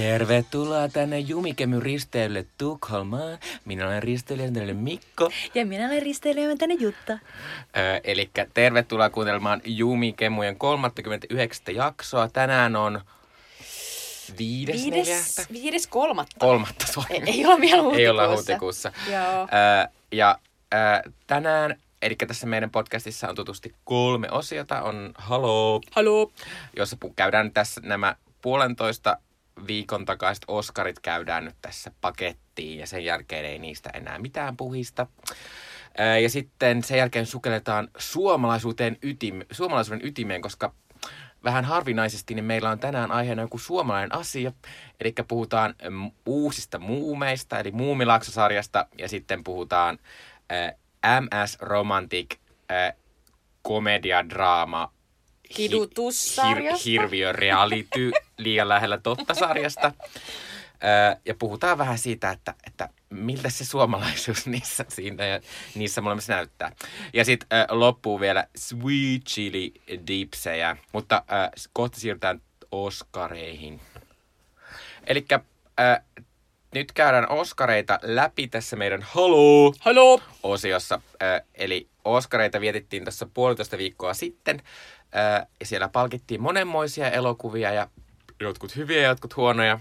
Tervetuloa tänne Jumikemy risteilylle Tukholmaan. Minä olen risteilijä Mikko. Ja minä olen risteilijä tänne Jutta. Öö, Eli tervetuloa kuuntelemaan Jumikemujen 39 jaksoa. Tänään on viides, Viides, neljättä? viides kolmatta. Kolmatta. Ei, ei olla vielä huhtikuussa. Ei olla huhtikuussa. Joo. Öö, ja öö, tänään, eli tässä meidän podcastissa on tutusti kolme osiota. On Halo, Haloo. jossa käydään tässä nämä puolentoista viikon takaiset Oscarit käydään nyt tässä pakettiin ja sen jälkeen ei niistä enää mitään puhista. Ja sitten sen jälkeen sukelletaan suomalaisuuteen ytime, suomalaisuuden ytimeen, koska vähän harvinaisesti niin meillä on tänään aiheena joku suomalainen asia. Eli puhutaan uusista muumeista, eli Muumilaaksosarjasta, ja sitten puhutaan MS Romantic ää, komediadraama hi- Kidutussarjasta. hirviö reality liian lähellä totta sarjasta. Öö, ja puhutaan vähän siitä, että, että miltä se suomalaisuus niissä, siinä ja niissä molemmissa näyttää. Ja sitten loppuu vielä Sweet Chili Dipsejä, mutta ö, kohta siirrytään Oscareihin. Eli nyt käydään Oscareita läpi tässä meidän Halo Haloo. osiossa. Ö, Eli Oscareita vietettiin tässä puolitoista viikkoa sitten. Ja siellä palkittiin monenmoisia elokuvia ja jotkut hyviä ja jotkut huonoja.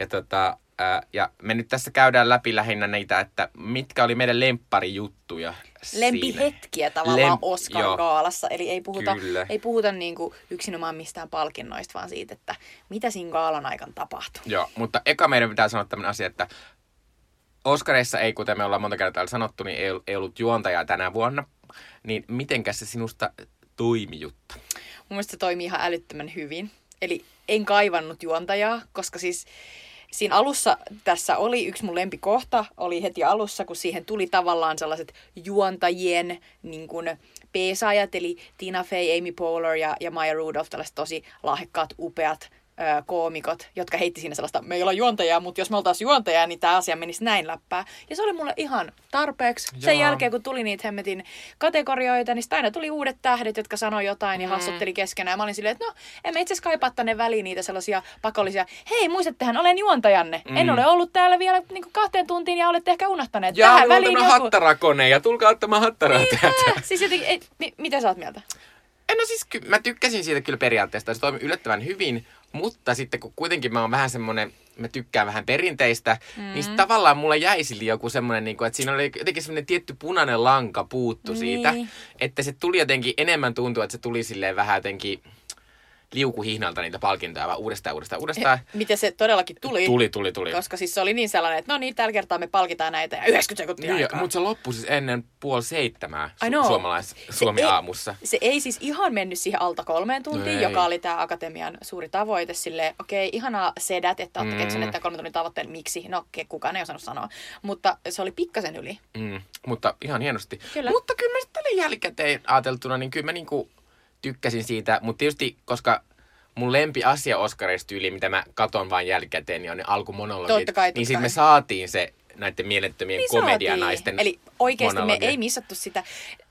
Ja, tota, ö, ja me nyt tässä käydään läpi lähinnä niitä, että mitkä oli meidän lempparijuttuja. Lempihetkiä tavallaan Lem- Oscar-gaalassa. Eli ei puhuta, Kyllä. ei puhuta niinku yksinomaan mistään palkinnoista, vaan siitä, että mitä siinä gaalan aikana tapahtuu. Joo, mutta eka meidän pitää sanoa tämmöinen asia, että Oscareissa ei, kuten me ollaan monta kertaa sanottu, niin ei, ei ollut juontajaa tänä vuonna. Niin mitenkäs se sinusta toimi, Jutta? Mun mielestä se toimii ihan älyttömän hyvin. Eli en kaivannut juontajaa, koska siis siinä alussa tässä oli yksi mun lempikohta, oli heti alussa, kun siihen tuli tavallaan sellaiset juontajien niin kuin peesaajat, eli Tina Fey, Amy Poehler ja, ja Maya Rudolph, tällaiset tosi lahjakkaat, upeat ö, koomikot, jotka heitti siinä sellaista, me ei olla juontajaa, mutta jos me oltaisiin juontajaa, niin tämä asia menisi näin läppää. Ja se oli mulle ihan tarpeeksi. Sen Joo. jälkeen, kun tuli niitä hemmetin kategorioita, niin aina tuli uudet tähdet, jotka sanoi jotain ja hassutteli keskenään. Ja mä olin silleen, että no, en mä itse asiassa kaipaa tänne väliin niitä sellaisia pakollisia, hei muistattehan, olen juontajanne. Mm. En ole ollut täällä vielä niin kahteen tuntiin ja olette ehkä unohtaneet. Ja Tähän väliin joku. hattarakone ja tulkaa ottamaan hattaraa Niin, täältä. siis jotenkin, ei, mi, mitä sä oot mieltä? En, No siis ky- mä tykkäsin siitä kyllä periaatteesta, se toimi yllättävän hyvin, mutta sitten kun kuitenkin mä oon vähän semmonen, mä tykkään vähän perinteistä, mm. niin tavallaan mulla jäi sille joku semmonen, niin kuin, että siinä oli jotenkin semmonen tietty punainen lanka puuttu Niin. siitä, että se tuli jotenkin enemmän tuntua, että se tuli silleen vähän jotenkin liukuhihnalta niitä palkintoja, vaan uudestaan, uudestaan, uudestaan. Mitä se todellakin tuli? Tuli, tuli, tuli. Koska siis se oli niin sellainen, että no niin, tällä kertaa me palkitaan näitä ja 90 sekuntia Niin, aikaa. mutta se loppui siis ennen puoli seitsemää su- suomalais, Se Suomi ei- aamussa. Se ei siis ihan mennyt siihen alta kolmeen tuntiin, No ei. joka oli tämä Akatemian suuri tavoite. Silleen, okei, ihanaa sedät, että olette Mm. keksineet tämän kolmen tunnin tavoitteen. Miksi? No, kukaan ei osannut sanoa. Mutta se oli pikkasen yli. Mm, mutta ihan hienosti. Kyllä. Mutta kyllä mä sitten jälkikäteen ajateltuna, niin kyllä mä niinku tykkäsin siitä. Mutta tietysti, koska mun lempi asia Oscarista tyyli, mitä mä katon vain jälkikäteen, niin on ne alkumonologit. Totta kai, totta niin sitten me saatiin se näiden mielettömien Niin komedianaisten. Eli oikeasti monologi. me ei missattu sitä.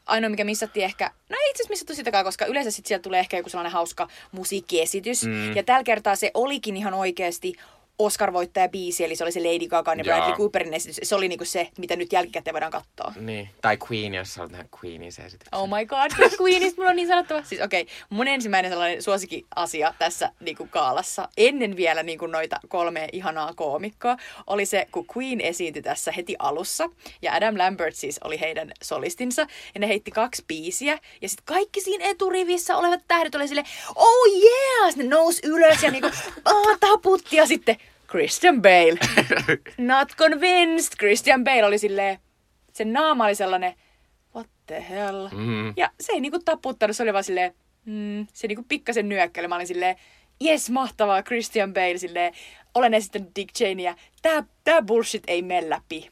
Ainoa, mikä missattiin ehkä, no ei itse asiassa missattu sitäkään, koska yleensä sitten sieltä tulee ehkä joku sellainen hauska musiikkiesitys. Mm. Ja tällä kertaa se olikin ihan oikeasti Oscar-voittaja biisi, eli se oli se Lady Gaga ja Joo. Bradley Cooperin esitys. Se oli niinku se, mitä nyt jälkikäteen voidaan katsoa. Niin, tai Queen, jos haluat nähdä Queenin se esityksen. Oh my god, The Queenista mulla on niin sanottava. Siis okei, okay, mun ensimmäinen sellainen suosikkiasia tässä niinku kaalassa, ennen vielä niinku noita kolme ihanaa koomikkoa, oli se, kun Queen esiintyi tässä heti alussa. Ja Adam Lambert siis oli heidän solistinsa. Ja ne heitti kaksi biisiä. Ja sitten kaikki siinä eturivissä olevat tähdet oli silleen, oh yeah! Sitten ne nousi ylös ja niinku, oh, taputti. Ja sitten Christian Bale. Not convinced. Christian Bale oli silleen, sen naama oli sellainen, what the hell. Mm. Ja se ei niinku taputtanut, se oli vaan silleen, mm, se niinku pikkasen nyökkäili. Mä olin silleen, yes, mahtavaa, Christian Bale, silleen, olen esittänyt Dick Cheneyä. Tää, tää bullshit ei mene läpi.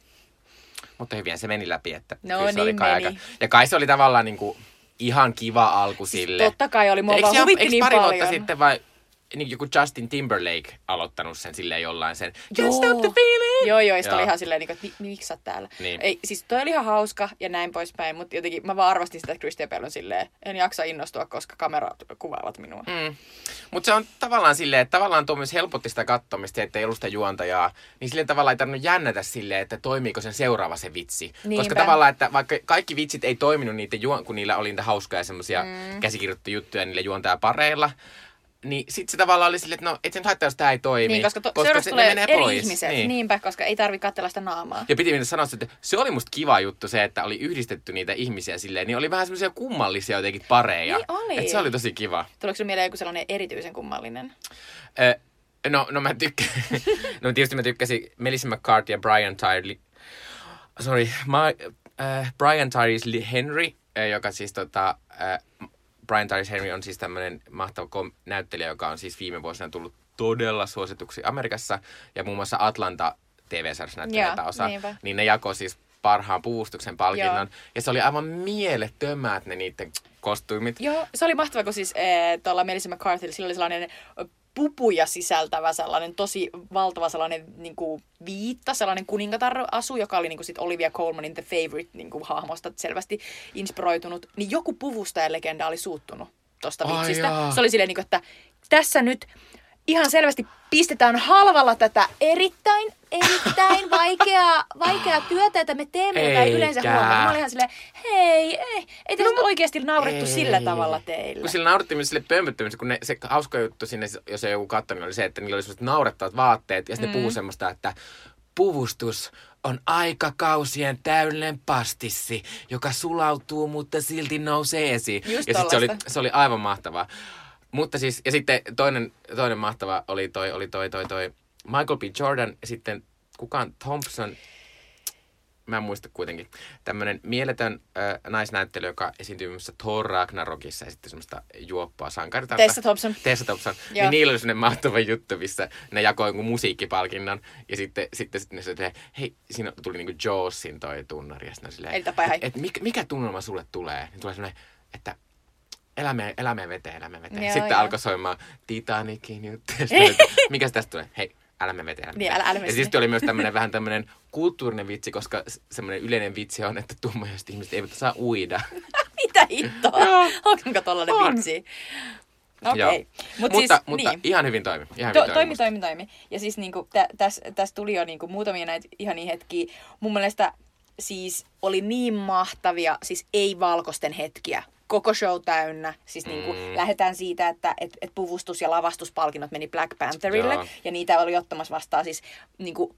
Mutta hyvin se meni läpi, että No kyllä se oli niin kai meni. aika... Ja kai se oli tavallaan niinku ihan kiva alku sille. Totta kai oli, mua Eikö vaan huvitti eikö niin pari paljon. vuotta sitten vai niin joku Justin Timberlake aloittanut sen silleen jollain sen. Joo. Can't stop the feeling. Joo, joo, ja oli ihan silleen, niin että mi- miksi sä täällä? Niin. Ei, siis toi oli ihan hauska ja näin poispäin, mutta jotenkin mä vaan arvostin sitä, että Christian Bale on silleen, en jaksa innostua, koska kamerat kuvaavat minua. Mm. Mutta se on tavallaan silleen, että tavallaan tuo myös helpotti sitä kattomista, että ei ollut sitä juontajaa. Niin silleen tavallaan ei tarvinnut jännätä silleen, että toimiiko sen seuraava se vitsi. Niinpä. Koska tavallaan, että vaikka kaikki vitsit ei toiminut niiden juon, kun niillä oli niitä hauskoja semmoisia mm. käsikirjoittuja juttuja niillä juontajapareilla, niin sit se tavallaan oli silleen, että no et sen haittaa, jos tää ei toimi. Niin, koska, to, koska se, tulee ne menee eri pois. ihmiset. Niin. Niinpä, koska ei tarvi katsella sitä naamaa. Ja piti mennä sanoa, että se oli musta kiva juttu se, että oli yhdistetty niitä ihmisiä silleen, niin oli vähän semmoisia kummallisia jotenkin pareja. Niin oli. Et se oli tosi kiva. Tuleeko sinulle mieleen joku sellainen erityisen kummallinen? Ö, no, no mä tykkään. no tietysti mä tykkäsin Melissa McCarthy ja Brian Tyree. Sorry, mä, äh, Brian Tyree Henry, äh, joka siis tota, äh, Brian Tyree Henry on siis tämmöinen mahtava kom- näyttelijä, joka on siis viime vuosina tullut todella suosituksi Amerikassa. Ja muun muassa Atlanta TV-sarjassa näyttelijä Joo, osa. niinpä. Niin ne jakoi siis parhaan puvustuksen palkinnon. Joo. Ja se oli aivan mielettömät ne niiden kostyymit. Joo, se oli mahtavaa, kun siis ee, tuolla Melissa McCarthylla sillä oli sellainen pupuja sisältävä sellainen tosi valtava sellainen niin kuin viitta, sellainen kuningatar-asu, joka oli niin kuin sit Olivia Colmanin The Favorite niin kuin hahmosta selvästi inspiroitunut. Niin joku puvustajalegenda oli suuttunut tosta Ai vitsistä. jaa. Se oli silleen, niin kuin, että tässä nyt ihan selvästi pistetään halvalla tätä erittäin, erittäin vaikeaa, vaikeaa työtä, jota me teemme, jota ei yleensä Eikä. huomaa. Mä olin ihan silleen, hei, ei, ei te no, oikeasti naurettu sillä Ei. tavalla teille. Kun sillä naurettiin myös sille pömpöttämiselle, kun ne, se hauska juttu sinne, jos ei joku katsonut, oli se, että niillä oli sellaiset naurettavat vaatteet, ja sitten mm. ne puhuu semmoista, että puvustus on aikakausien täydellinen pastissi, joka sulautuu, mutta silti nousee esiin. Just ja sit se oli, se oli aivan mahtavaa. Mutta siis, ja sitten toinen, toinen mahtava oli toi, oli toi, toi, toi Michael B. Jordan, ja sitten kukaan Thompson, mä en muista kuitenkin, tämmöinen mieletön äh, naisnäyttelijä, joka esiintyy myös Thor Ragnarokissa ja sitten semmoista juoppoa sankaritarta. Tessa Thompson. Tessa Thompson. Niin niillä oli semmoinen mahtava juttu, missä ne jakoi jonkun musiikkipalkinnon ja sitten, sitten, sitten ne että hei, siinä tuli niinku Jawsin toi tunnari ja sitten silleen, Eli tapa ihan- et, et mikä, mikä tunnelma sulle tulee? Niin tulee semmoinen, että elämä, elämä veteen, elämä veteen. Joo, sitten joo. alkoi soimaan Titanicin juttu. Mikä tästä tulee? Hei, älä me me Niin, älä- älä me Ja sitten oli myös tämmöinen vähän tämmöinen kulttuurinen vitsi, koska semmoinen yleinen vitsi on, että tummaiset ihmiset eivät saa uida. Mitä hittoa? Joo. Onko tollanen On. vitsi? Okei. Mut mutta siis, mutta niin. ihan hyvin toimi. Ihan To, hyvin toimi, toimi, toimi. Ja siis niinku, tä, tässä täs tuli jo niinku muutamia näitä ihania hetkiä. Mun mielestä siis oli niin mahtavia, siis ei-valkoisten hetkiä. Koko show täynnä. Siis niinku, Mm. lähdetään siitä, että et, et puvustus- ja lavastuspalkinnot meni Black Pantherille. Joo. Ja niitä oli ottamassa vastaan siis niinku,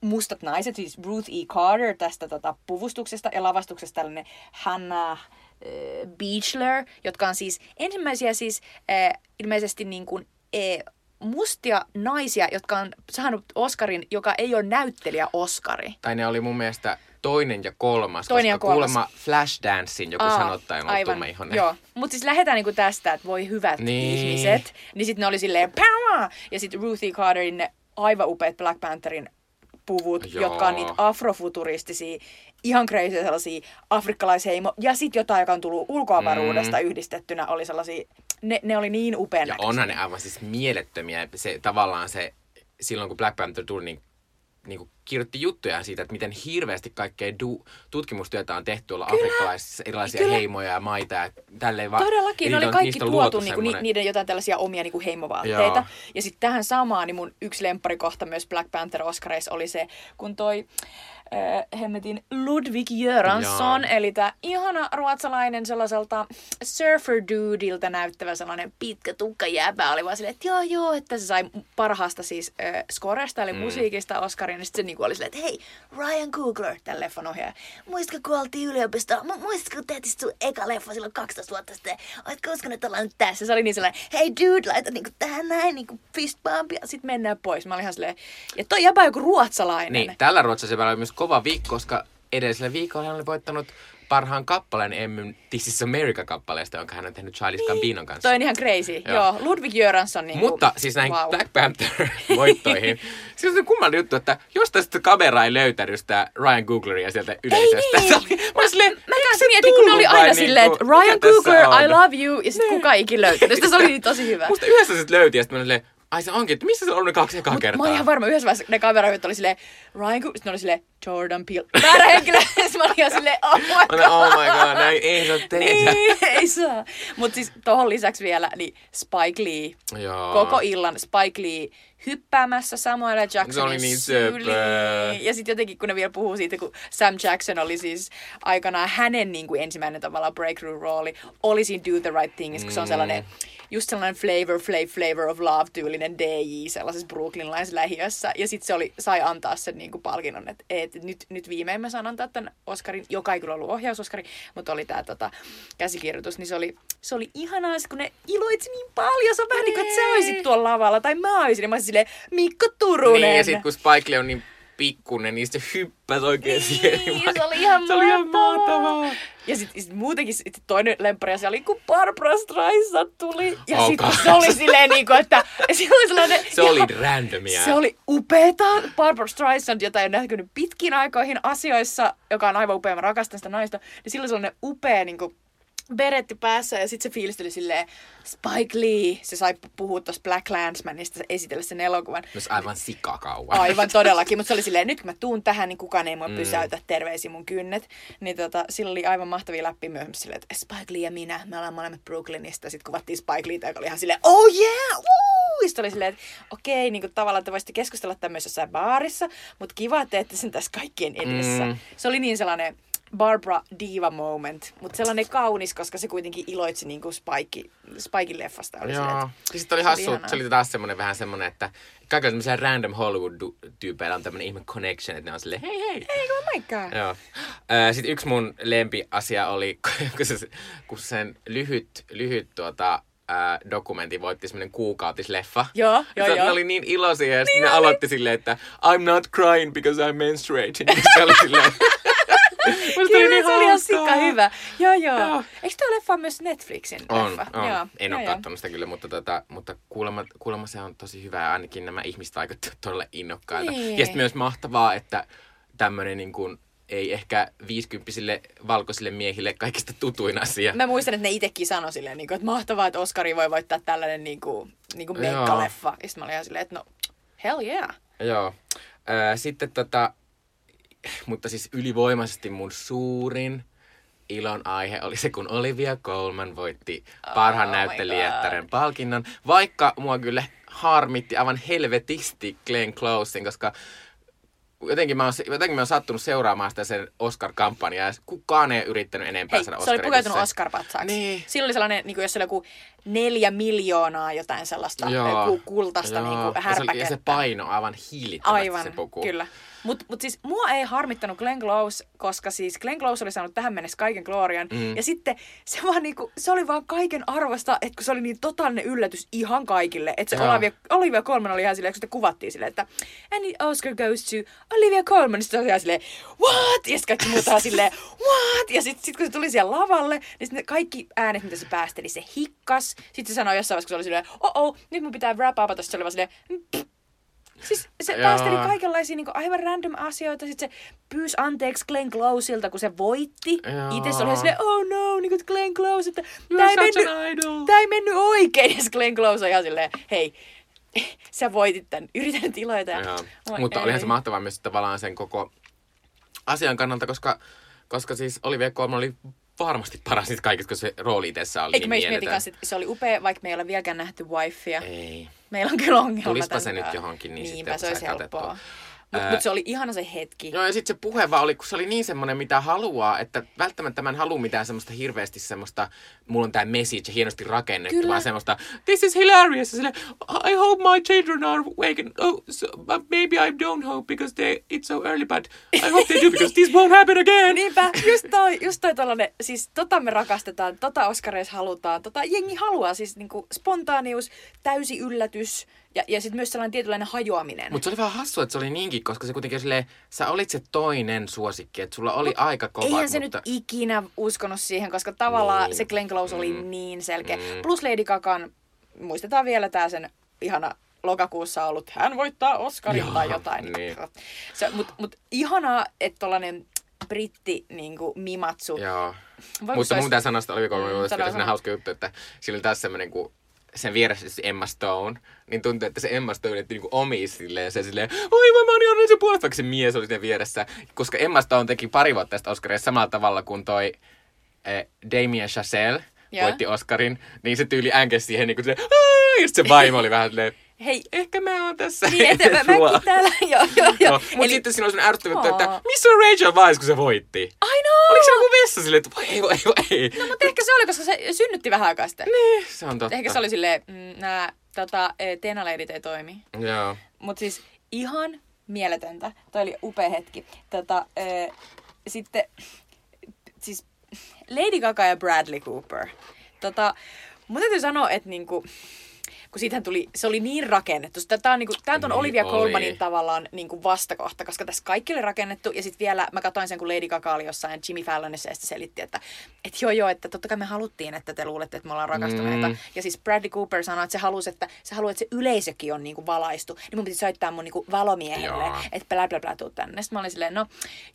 mustat naiset, siis Ruth E. Carter tästä tota, puvustuksesta ja lavastuksesta tällainen Hannah äh, Beachler, jotka on siis ensimmäisiä siis äh, ilmeisesti niin kuin, äh, mustia naisia, jotka on saanut Oscarin, joka ei ole näyttelijä Oscari. Tai ne oli mun mielestä toinen ja kolmas, Toinen ja koska kolmas. kuulemma Flashdance joku Aa, sanottaa, on aivan. tummaihoinen. Joo, mutta siis lähdetään niinku tästä, että voi hyvät Niin. ihmiset. Niin sitten ne oli silleen, Pää! ja sitten Ruthie Carterin ne aivan upeat Black Pantherin puvut, Joo. jotka on niitä afrofuturistisia, ihan crazy sellaisia afrikkalaisheimo. Ja sitten jotain, joka on tullut ulkoavaruudesta mm. yhdistettynä, oli sellaisia, ne, ne oli niin upean Ja onhan ne aivan siis mielettömiä. Se, tavallaan se, silloin kun Black Panther tuli, niin, niin kuin kirjoitti juttuja siitä, että miten hirveästi kaikkea du- tutkimustyötä on tehty olla afrikkalaisissa erilaisia Kyllä. heimoja ja maita. Ja tälleen va- Todellakin, ne oli kaikki on tuotu luotu niinku, ni, niiden jotain tällaisia omia niinku heimovaatteita. Joo. Ja sitten tähän samaan, niin mun yksi lempparikohta myös Black Panther Oscareissa oli se, kun toi äh, hemmetin Ludwig Göransson, eli tämä ihana ruotsalainen sellaiselta surfer dudeilta näyttävä sellainen pitkä tukka jäbä, oli vaan silleen, että joo joo, että se sai parhaasta siis äh, scoresta, eli mm. musiikista Oscarin, ja sitten se niinku oli silleen, että hei, Ryan Coogler, tämän leffan ohjaaja, muistatko kun oltiin yliopistolla, Mu- muistatko kun tehtiin sun eka leffa silloin 12 vuotta sitten, oletko uskonut, että ollaan nyt tässä, se oli niin sellainen, hei dude, laita niinku tähän näin, niinku fist bump, ja sitten mennään pois, mä olin ihan silleen, ja toi jäbä joku ruotsalainen. Niin, tällä ruotsalaisella oli myös kova viikko, koska edellisellä viikolla hän oli voittanut parhaan kappaleen Emmyn This is America-kappaleesta, jonka hän on tehnyt Charlie Gambinon kanssa. Toi on ihan crazy. Joo, Joo. Ludwig Göransson niin Mutta siis näihin wow. Black Panther-voittoihin. siis on se kummallinen juttu, että jostain sitten kamera ei löytänyt sitä Ryan Googleria sieltä yleisöstä. niin. Se oli, mä silleen, Mä "Eikö kanssa se mietin, kun ne oli aina vai silleen, että niinku, Ryan on?" I love you, ja sitten kukaan ei ikinä löytänyt. sitä. Se oli tosi hyvä. Musta yhdessä sitten löyti, ja sitten mä olin ai se onkin, että missä se on ollut ne kaksi ekaa Mut kertaa? Mä oon ihan varma, yhdessä vaiheessa ne kamerahyöt oli silleen, Ryan Coogler, sitten oli silleen, Jordan Peele. Väärä henkilö. Mä olin ihan silleen, oh my god. oh my god, näin ei saa tehdä. Niin, ei saa. Mutta siis tohon lisäksi vielä, niin Spike Lee, Joo. koko illan Spike Lee hyppäämässä Samuel. Jacksonin Se oli niin syliin. Ja sitten jotenkin, kun ne vielä puhuu siitä, kun Sam Jackson oli siis aikanaan hänen niin kuin ensimmäinen tavallaan breakthrough-rooli, oli siinä Do the Right Thing, kun se on Mm. sellainen just sellainen flavor, flavor, flavor of love tyylinen DJ sellaisessa brooklynlaislähiössä. Ja sitten se oli, sai antaa sen niin kuin palkinnon, että et, nyt, nyt viimein mä saan antaa tämän Oscarin, joka ei kyllä ollut ohjausoskari, mutta oli tämä tota, käsikirjoitus, niin se oli, se oli ihanaa, sit kun ne iloitsi niin paljon. Se on vähän niin kuin, että sä olisit tuolla lavalla, tai mä olisin. Ja mä olisin silleen, Mikko Turunen. Niin, ja sitten kun Spike Lee on niin pikkunen, niin se hyppäsi oikein siihen. Niin, se oli ihan Se oli ihan mahtavaa. Ja sitten sit muutenkin sit toinen lemppari asia oli, kun Barbara Streisand tuli. Ja Oh sitten se oli silleen niin kuin, että se oli sellainen... Se oli ihan- randomia. Se oli upeeta. Barbara Streisand, jota ei näkynyt pitkin aikoihin asioissa, joka on aivan upea, mä rakastan sitä naista. Niin sillä oli sellainen upea niin kuin, beretti päässä ja sitten se fiilisteli silleen Spike Lee. Se sai puhua tuosta Black Landsmanista esitellä sen elokuvan. Myös aivan sikakauan. Aivan todellakin, mutta se oli silleen, nyt kun mä tuun tähän, niin kukaan ei mua mm. pysäytä, terveisiä mun kynnet. Niin tota, sillä oli aivan mahtavia läppiä myöhemmin silleen, että Spike Lee ja minä, me ollaan molemmat Brooklynista. Sitten kuvattiin Spike Leeta, joka oli ihan silleen, oh yeah, woo! Sitten oli silleen, että okei, niin kuin tavallaan te voisitte keskustella tämmöisessä baarissa, mutta kiva, että teette sen tässä kaikkien edessä. Mm. Se oli niin sellainen Barbara Diva moment, mutta sellainen kaunis, koska se kuitenkin iloitsi niin kuin Spike, Spikein leffasta. Oli Joo. Ja sitten oli se oli hassu, ihanaa. se oli taas semmoinen vähän semmoinen, että kaikilla tämmöisillä random Hollywood-tyypeillä on tämmöinen ihme connection, että ne on silleen, hei hei. Ei, oh my god. Joo. Sitten yksi mun lempiasia oli, kun, se, kun sen lyhyt, lyhyt tuota, ää, dokumentti voitti semmoinen kuukautisleffa. Joo, joo, joo. Ne oli niin iloisia ja sitten ne aloitti silleen, että I'm not crying because I'm menstruating. Se oli silleen... Musta oli Kyllä, niin se oli ihan sika hyvä. Joo, joo. Joo. Eikö tuo leffa myös Netflixin On, leffa? on. Joo. En joo, ole joo. katsonut sitä kyllä, mutta, tota, mutta kuulemma, kuulemma se on tosi hyvä ja ainakin nämä ihmiset vaikuttavat todella innokkailta. Niin. Ja sitten myös mahtavaa, että tämmöinen niin kuin, ei ehkä viisikymppisille valkoisille miehille kaikista tutuin asia. Mä muistan, että ne itsekin sanoi silleen, niin kuin, että mahtavaa, että Oskari voi voittaa tällainen niin kuin, niin kuin meikkaleffa. Ja sitten mä olin ihan silleen, että no, hell yeah. Joo. Sitten tota, mutta siis ylivoimaisesti mun suurin ilon aihe oli se, kun Olivia Colman voitti parhaan Oh näyttelijättären palkinnon. Vaikka mua kyllä harmitti aivan helvetisti Glenn Closein, koska jotenkin mä, oon, jotenkin mä oon sattunut seuraamaan sitä sen Oscar-kampanjaa ja kukaan ei yrittänyt enempää Hei, saada se oli Oscaria pukeutunut se. Oscar-patsaaksi. Niin. Siinä oli sellainen, niin kuin, jos oli joku neljä miljoonaa jotain sellaista Joo. ku- kultaista Joo. niin kuin ja, se, oli- ja härpäkettä. se paino aivan hiilittömästi Aivan, se puku. kyllä. Mutta mut siis mua ei harmittanut Glenn Close, koska siis Glenn Close oli saanut tähän mennessä kaiken glorian. Mm. Ja sitten se, vaan niinku, se oli vaan kaiken arvosta, että kun se oli niin totaalinen yllätys ihan kaikille. Että se. Olivia, Olivia Colman oli ihan silleen, kun sitä kuvattiin silleen, että and the Oscar goes to Olivia Colman. Sitten se oli ihan silleen, what? Ja sitten kaikki muut silleen, what? Ja sitten sit kun se tuli siellä lavalle, niin sitten kaikki äänet, mitä se päästeli, se hikkas. Sitten se sanoi jossain vaiheessa, kun se oli silleen, oh oh, nyt mun pitää wrap upata. Sitten se oli vaan silleen, "Pff, Siis se päästeli kaikenlaisia niin aivan random asioita. Sitten se pyysi anteeksi Glenn Closeilta, kun se voitti. Itse se oli silleen, oh no, niin kuin Glenn Close, että tää ei, mennyt, tää ei mennyt oikein. Ja se Glenn Close on ihan silleen, hei, sä voitit tän, yritän nyt iloita. Ja. Oi, Mutta ei. olihan se mahtavaa myös tavallaan sen koko asian kannalta, koska, koska siis Olivia Colman oli varmasti paras niistä kaikista, kun se rooli itsessä oli Eikö niin me että se oli upea, vaikka me ei ole vieläkään nähty wifea. Ei. Meillä on kyllä ongelma Tulispa se nyt johonkin, niin Niinpä, sitten se olisi helppoa. Mutta mut se oli ihana se hetki. Joo, ja sitten se puhe vaan oli, kun se oli niin semmoinen, mitä haluaa, että välttämättä mä en halua mitään semmoista hirveästi semmoista, mulla on tää message hienosti rakennettu, Kyllä. vaan semmoista, this is hilarious, sille, I hope my children are waken, oh, so, but maybe I don't hope because they, it's so early, but I hope they do because this won't happen again. Niinpä, just toi, just toi tollanen, siis tota me rakastetaan, tota Oscareissa halutaan, tota jengi haluaa, siis niinku spontaanius, täysi yllätys, Ja, ja sitten myös sellainen tietynlainen hajoaminen. Mutta se oli vähän hassua, että se oli niinkin, koska se kuitenkin silleen, sä olit se toinen suosikki, että sulla oli Mut aika kova. Eihän se mutta... nyt ikinä uskonut siihen, koska tavallaan Niin. se Glenn Oli Mm. niin selkeä. Mm. Plus Lady Gagan, muistetaan vielä tää sen ihana lokakuussa ollut, hän voittaa Oscarin Joo, tai jotain. niin. Se, mut, mut ihanaa, että tollanen britti niinku, mimatsu. Joo. Mutta mun olisi- sanoa sitä oli Mm, kolme vuotta sano, vielä hauska juttu, että sillä oli taas semmoinen, kun sen vieressä se Emma Stone, niin tuntui, että se Emma Stone yritti niinku omia silleen, se silleen, oi voi mä oon se puolesta, vaikka se mies oli siinä vieressä. Koska Emma Stone teki pari vuotta tästä Oscaria samalla tavalla kuin toi eh, Damien Chazelle Joo. voitti Oscarin, niin se tyyli änkesi siihen niinku silleen, "Aa!" ja se vaimo oli vähän silleen, Hei, ehkä mä oon tässä. niin, että mä, sua." mäkin täällä, joo, joo, joo. No, mutta sitten siinä oli sellainen ärsyttävä että missä on Rachel Weisz, kun se voitti? I know! Oliko se joku vessa silleen, että voi ei, voi ei. No, mutta ehkä se oli, koska se synnytti vähän aikaa sitten. Niin, se on totta. Ehkä se oli silleen, mm, nää tota, eh, tenaleidit ei toimi. Joo. Mutta siis ihan mieletöntä. Toi oli upea hetki. Tota, ö, sitten siis Lady Gaga ja Bradley Cooper. Tota, mun täytyy sanoa, että niinku, kun siitähän tuli, se oli niin rakennettu. Tämä on, niinku, tää on Niin Olivia oli. Colmanin tavallaan niinku vastakohta, koska tässä kaikki oli rakennettu. Ja sitten vielä mä katsoin sen, kun Lady Gaga oli jossain Jimmy Fallonissa ja selitti, että et joo joo, että totta kai me haluttiin, että te luulette, että me ollaan rakastuneita. Mm. Ja siis Bradley Cooper sanoi, että se halusi, että se haluaa, että se yleisökin on niinku valaistu. Niin mun piti soittaa mun niinku valomiehelle, Joo. että blä blä blä tuu tänne. Sitten mä olin silleen, no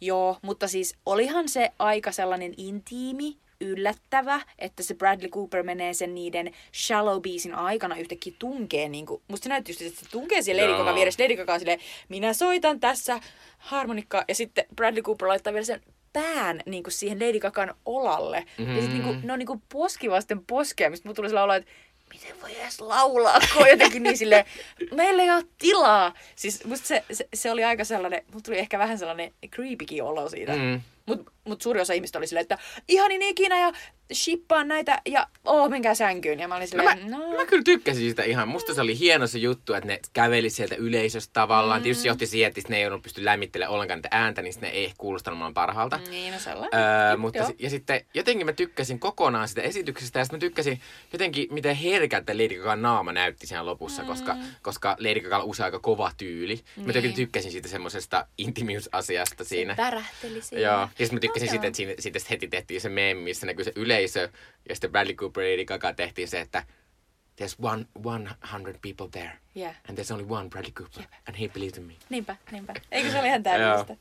joo, mutta siis olihan se aika sellainen intiimi, yllättävä, että se Bradley Cooper menee sen niiden Shallow Beasin aikana yhtäkkiä tunkee, niin kuin, musta se näytti just, että se tunkee siihen Lady. Gaga vieressä. Lady Gaga silleen, minä soitan tässä harmonikkaa, ja sitten Bradley Cooper laittaa vielä sen pään niin kuin siihen Lady Gagan olalle. Mm-hmm. Ja sitten niin kuin, ne on niin kuin poskivasten poskea, mistä mulla tuli sellainen olo, että miten voi edes laulaa, kun on jotenkin niin silleen, meillä ei ole tilaa. Siis musta se, se, se oli aika sellainen, mulla tuli ehkä vähän sellainen creepykin olo siitä. Mm. Mutta mut suuri osa ihmistä oli silleen, että ihanin ikinä ja shippaan näitä ja oo, menkää sänkyyn. Ja mä olin No mä, silleen, no, mä kyllä tykkäsin siitä ihan. Musta se oli hieno se juttu, että ne käveli sieltä yleisöstä tavallaan. Mm. Tietysti johti siihen, että ne ei ollut pysty lämmittelemään ollenkaan niitä ääntä, niin ne ei kuulostanut parhaalta. Niin no sellainen. Öö, mutta si- ja sitten jotenkin mä tykkäsin kokonaan sitä esityksestä ja sitten mä tykkäsin jotenkin miten herkältä Lady Gagan naama näytti siinä lopussa, mm. koska, koska Lady Gaga on usein aika kova tyyli. Niin. Mä Niin. tykkäsin siitä semmoisesta intimiusasiasta siinä. Se siinä. Joo, ja sitten mä tykkäsin No, siitä, että siitä sit heti tehtiin se meemi, missä näkyy se yleisö, ja sitten Bradley Cooper ja Lady Gaga tehtiin se, että there's one, one hundred people there, Yeah. and there's only one Bradley Cooper, and he believes in me. Niinpä, niinpä. Eikö se ole ihan täydellistä?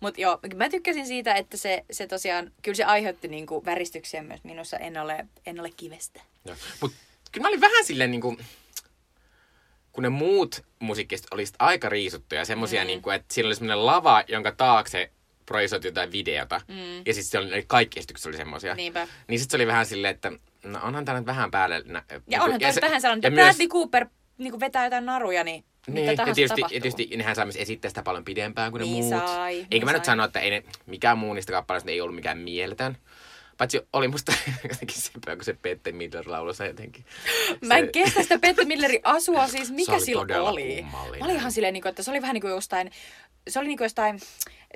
Mutta joo, mä tykkäsin siitä, että se, se tosiaan, kyllä se aiheutti niinku väristyksiä myös minussa. En ole, en ole kivestä. Joo. Mut kyllä mä olin vähän silleen niinku, kun ne muut musiikkiset oli sit aika riisuttuja, semmosia mm. niinku, että siinä oli semmoinen lava, jonka taakse projisoitiin jotain videota. Mm. Ja sitten se oli, kaikki esitykset oli semmosia. Niinpä. Niin sit se oli vähän silleen, että no onhan tää nyt vähän päälle. nä- Ja niinku- onhan se- vähän sellainen, että myös- Bradley Cooper niinku vetää jotain naruja, niin, Niin, ja tietysti, tapahtuu. ja tietysti nehän saa myös esittää sitä paljon pidempään kuin Niin ne muut. sai, Eikä niin mä nyt sai. sano, että ei ne, mikään muu niistä kappaleista ei ollut mikään mieletön. Paitsi oli musta jotenkin sepä, kun se Pette Midler lauloi se jotenkin. Mä en kestä sitä Petter Millerin asua, siis mikä Se oli sillä todella oli? kummallinen. Mä olin ihan silleen, niinku, että se oli vähän niin kuin jostain, se oli niin kuin jostain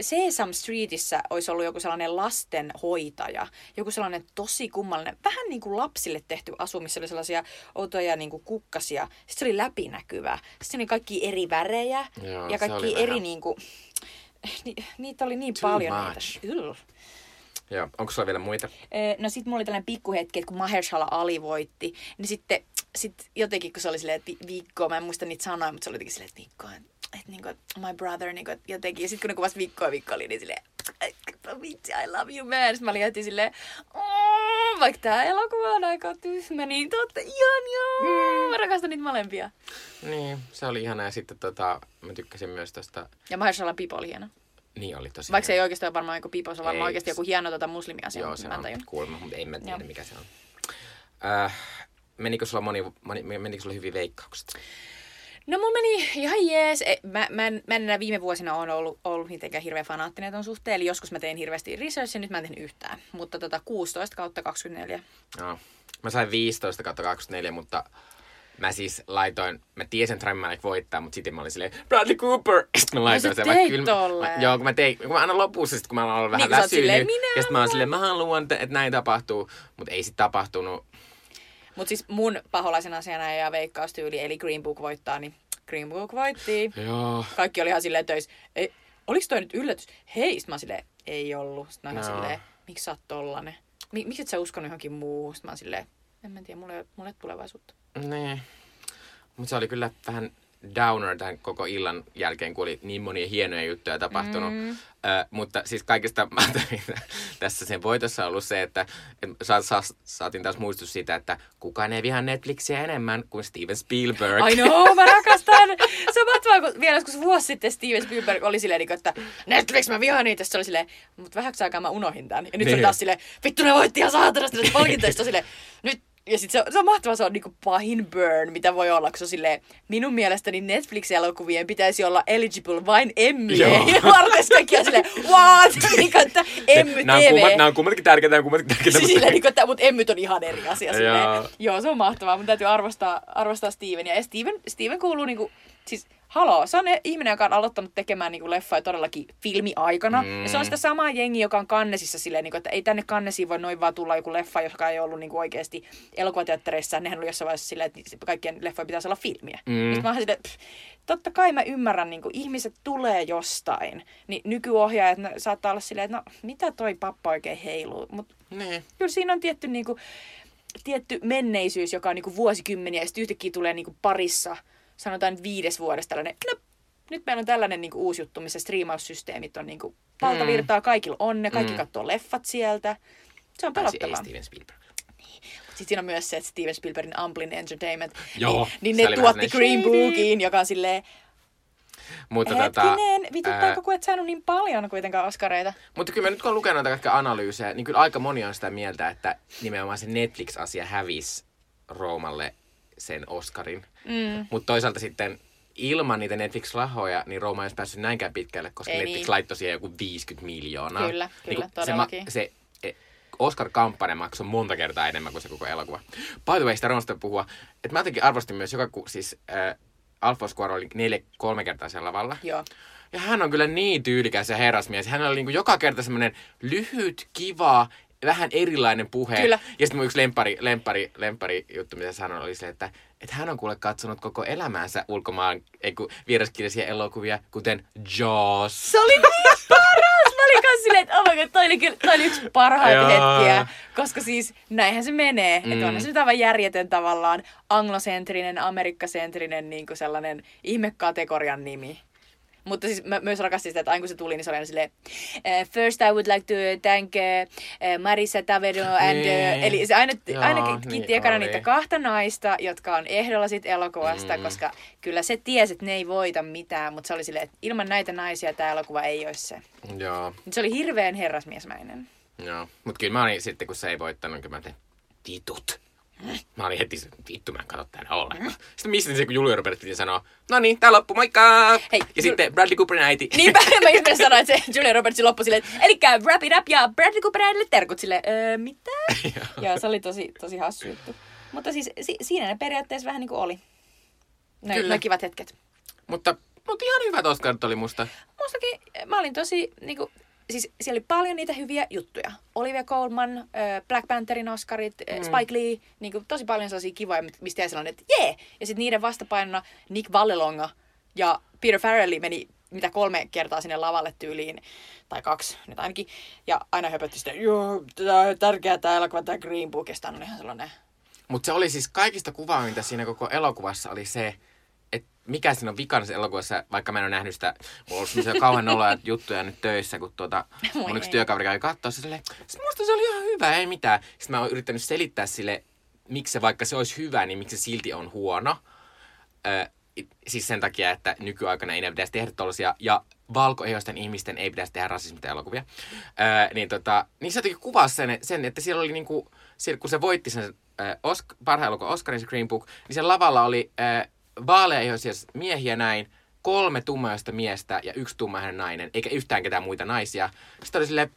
Sesame Streetissä olisi ollut joku sellainen lastenhoitaja. Joku sellainen tosi kummallinen, vähän niin kuin lapsille tehty asu, missä oli sellaisia outoja niin kuin kukkasia. Sitten se oli läpinäkyvä. Sitten oli kaikki eri värejä Joo, ja kaikki eri vähän- niin kuin, ni, niitä oli niin Too paljon much. niitä. Joo, onko sulla vielä muita? No sit mulla oli tällainen pikkuhetki, että kun Mahershala Ali voitti, niin sitten sit jotenkin kun se oli silleen, että vi- viikkoa, mä en muista niitä sanoja, mutta se oli jotenkin silleen, että viikkoa, että, niin kuin, my brother, niin kuin, että jotenkin. Ja sitten kun ne kuvasi viikkoa viikkoa oli, niin silleen, "Ai, vitsi, I love you man. Sitten mä olin heti silleen, "Oh, vaikka tää elokuva on aika tyhmä, niin totta, ihan joo. Mä rakastan niitä molempia. Niin, se oli ihana ja sitten tota, mä tykkäsin myös tosta, Ja Mahershala Pipo oli hieno. niin oli tosi Vaikka se ei oikeastaan varmaan joku Pipo, se on varmaan oikeasti joku hieno tota muslimiasia. Joo, se mä on kuulemma, mutta en mä tiedä Joo. mikä se on. Äh, menikö sulla moni, moni, menikö sulla hyvin veikkaukset? No mun meni ihan jees. E, Mä, mä, en, mä en enää viime vuosina ole ollut, ollut mitenkään hirveän fanaattinen ton suhteen. Eli joskus mä tein hirveästi researchia, nyt mä en tehnyt yhtään. Mutta tota 16 kautta 24. Joo. Mä sain 15 kautta 24, mutta mä siis laitoin, mä tiesin, että Rami Malek voittaa, mutta sitten mä olin silleen, Bradley Cooper! Sitten mä laitoin Ai sä sen. teit kyllä, mä, joo, kun mä tein, kun mä aina lopussa, sit kun mä olen vähän Niin, sä oot väsynyt, ja sitten mä haluan. silleen, mä haluan, että että näin tapahtuu, mutta ei sit tapahtunut. Mutta siis mun paholaisen asiana ja veikkaustyyli, eli Green Book voittaa, niin Green Book voitti. Joo. Kaikki oli ihan silleen töissä. Ei, oliks toi nyt yllätys? Hei, sit mä oon silleen, ei ollut. Sitten mä oon silleen, miksi sä oot tollanen? Mi- miksi et sä uskonut johonkin muuhun? Sitten mä oon silleen, en mä tiedä, ei ole tulevaisuutta. Niin. Mutta se oli kyllä vähän downer tämän koko illan jälkeen, kun oli niin monia hienoja juttuja tapahtunut. Mm. Ö, mutta siis kaikista tässä sen voitossa on ollut se, että et sa, sa, saatiin taas muistus siitä, että kukaan ei vihaa Netflixiä enemmän kuin Steven Spielberg. I know, mä rakastan. Se on mahtavaa, kun vielä joskus vuosi sitten Steven Spielberg oli silleen, niin kuin, että Netflix, mä vihaan niitä. Se oli silleen, mutta vähäksi aikaa mä unohin tämän. Ja nyt se on Niin. taas silleen, vittu ne voitti ihan saatanasti näistä palkintoista. silleen, nyt ja sit se, on- se on mahtavaa, se on niinku pahin burn, mitä voi olla, kun se on silleen, minun mielestäni Netflix-elokuvien pitäisi olla eligible vain emmyjä. Joo. Ja Martes kaikki on silleen, what? niin kuin, että emmy Nämä on, TV. kummat, nämä on kummatkin tärkeitä, nämä on kummatkin tärkeitä. Siis silleen, niin kuin, että, mutta emmyt on ihan eri asia. Silleen. Joo. Joo, se on mahtavaa. Mun täytyy arvostaa, arvostaa Stevenia. Ja Steven, Steven kuuluu niinku, siis haloo, se on ihminen, joka on aloittanut tekemään niinku leffoja todellakin filmiaikana. Mm. Ja se on sitä samaa jengiä, joka on kannesissa silleen, niinku, että ei tänne kannesiin voi noin vaan tulla joku leffa, joka ei ollut niinku oikeasti elokuvateattereissa. Nehän oli jossain vaiheessa silleen, että kaikkien leffojen pitäisi olla filmiä. Mm. Sitten mä oon silleen, pff, totta kai mä ymmärrän, niin ihmiset tulee jostain. Niin nykyohjaajat ne saattaa olla silleen, että no mitä toi pappa oikein heiluu. Mutta Niin. kyllä siinä on tietty, niin kuin, tietty menneisyys, joka on niin kuin vuosikymmeniä, ja sitten yhtäkkiä tulee niin kuin parissa, sanotaan viides vuodesta tällainen, no, nyt meillä on tällainen niin kuin uusi juttu, missä striimaussysteemit on niin kuin valtavirtaa, kaikilla on ne, kaikki Mm. mm. katsoo leffat sieltä. Se on pelottavaa. Steven Spielberg. Sitten siinä on myös se, että Steven Spielbergin Amblin Entertainment, Joo, niin, niin ne tuotti Green. Bookin, joka on silleen, Mutta, tota, hetkinen, vituttaako ää, kun et saanut niin paljon kuitenkaan Oscareita? mutta kyllä mä nyt kun olen lukenut näitä kaikkia analyysejä, niin kyllä aika moni on sitä mieltä, että nimenomaan se Netflix-asia hävisi Roomalle sen Oscarin. Mm. Mutta toisaalta sitten ilman niitä Netflix-rahoja, niin Rooma ei olisi päässyt näinkään pitkälle, koska Ei Netflix niin. laittoi siihen joku 50 miljoonaa. Kyllä, kyllä, se, ma- todellakin. se e, Oscar-kampanja maksoi monta kertaa enemmän kuin se koko elokuva. By the way, sitä Roomasta puhua, että mä jotenkin arvostin myös joka, ku, siis äh, Alfonso Cuarón oli neljä, kolme kertaa siellä lavalla. Joo. Ja hän on kyllä niin tyylikäs ja herrasmies. Hän oli niinku joka kerta semmoinen lyhyt, kiva, vähän erilainen puhe. Kyllä. Ja sitten mun yksi lempari, lempari, lempari juttu, mitä sanoin, oli se, että, että hän on kuule katsonut koko elämäänsä ulkomaan ei kun vieraskielisiä elokuvia, kuten Jaws. Se oli niin paras! Mä olin kans silleen, että oh my god, toi oli, kyllä, toi oli yksi parhaita hetkiä. Koska siis näinhän se menee. Mm. Että onhan se nyt aivan järjetön tavallaan anglosentrinen, amerikkasentrinen niin kuin sellainen ihmekategorian nimi. Mutta siis mä myös rakastin sitä, että aina kun se tuli, niin se oli aina silleen, "Eh, first I would like to thank uh, Marissa Tavero and... Niin. Uh, eli se aina, Joo, aina niin kiitti ekana oli. niitä kahta naista, jotka on ehdolla sit elokuvasta, Mm. koska kyllä se tiesi, että ne ei voita mitään, mutta se oli silleen, että ilman näitä naisia tämä elokuva ei olisi se. Joo, Mut Se oli hirveän herrasmiesmäinen. joo. Mutta kyllä mä olin sitten, kun se ei voittanut, niin kyllä mä tein, vitut. Mä olin heti se, vittu mä en katso tänne ollenkaan. Sitten mistä se, kun Julia Roberts piti sanoa, no niin, tää loppu, moikka! Hei, ja Jul- sitten Bradley Cooperin äiti. Niinpä mä just sanoa, että se Julia Robertsin loppu silleen, elikkä wrap it up ja Bradley Cooperille terkut silleen, öö, mitä? Joo, se oli tosi, tosi hassu juttu. Mutta siis si- siinä ne periaatteessa vähän niin kuin oli. Ne, Kyllä. ne kivat hetket. mutta, mutta ihan hyvät Oscarit oli musta. Mustakin mä olin tosi, niinku, siis siellä oli paljon niitä hyviä juttuja. Olivia Colman, äh, Black Pantherin Oscarit, äh, Mm. Spike Lee, niinku, tosi paljon sellaisia kivoja, mistä jäi sellainen, että jee! Ja sitten niiden vastapainona Nick Vallelonga ja Peter Farrelly meni mitä kolme kertaa sinne lavalle tyyliin, tai kaksi nyt ainakin, ja aina höpötti sitä, joo, tää on tärkeää tää elokuva, tää Green Book, ja on ihan sellainen, Mutta se oli siis kaikista kuvaavinta siinä koko elokuvassa oli se, mikä siinä on vikana siinä elokuvassa, vaikka mä en ole nähnyt sitä, mulla on ollut kauhean noloja juttuja nyt töissä, kun tuota, mun yksi työkaveri kävi katsoa se silleen, "Siis musta se oli ihan hyvä, ei mitään. Sitten mä oon yrittänyt selittää sille, miksi se, vaikka se olisi hyvä, niin miksi se silti on huono. Ö, siis sen takia, että nykyaikana ei ne pitäisi tehdä tollasia, ja valkoihoisten ihmisten ei pitäisi tehdä rasismita elokuvia. Ö, niin, tota, niin se jotenkin kuvasi sen, sen, että siellä oli niinku, siellä, kun se voitti sen äh, Osk- parhaan elokuvan Oscarin se Green Book, niin siellä lavalla oli äh, vaaleaihoisia miehiä näin, kolme tummaihoista miestä ja yksi tummaihoinen nainen, eikä yhtään ketään muita naisia. Sitten oli silleen,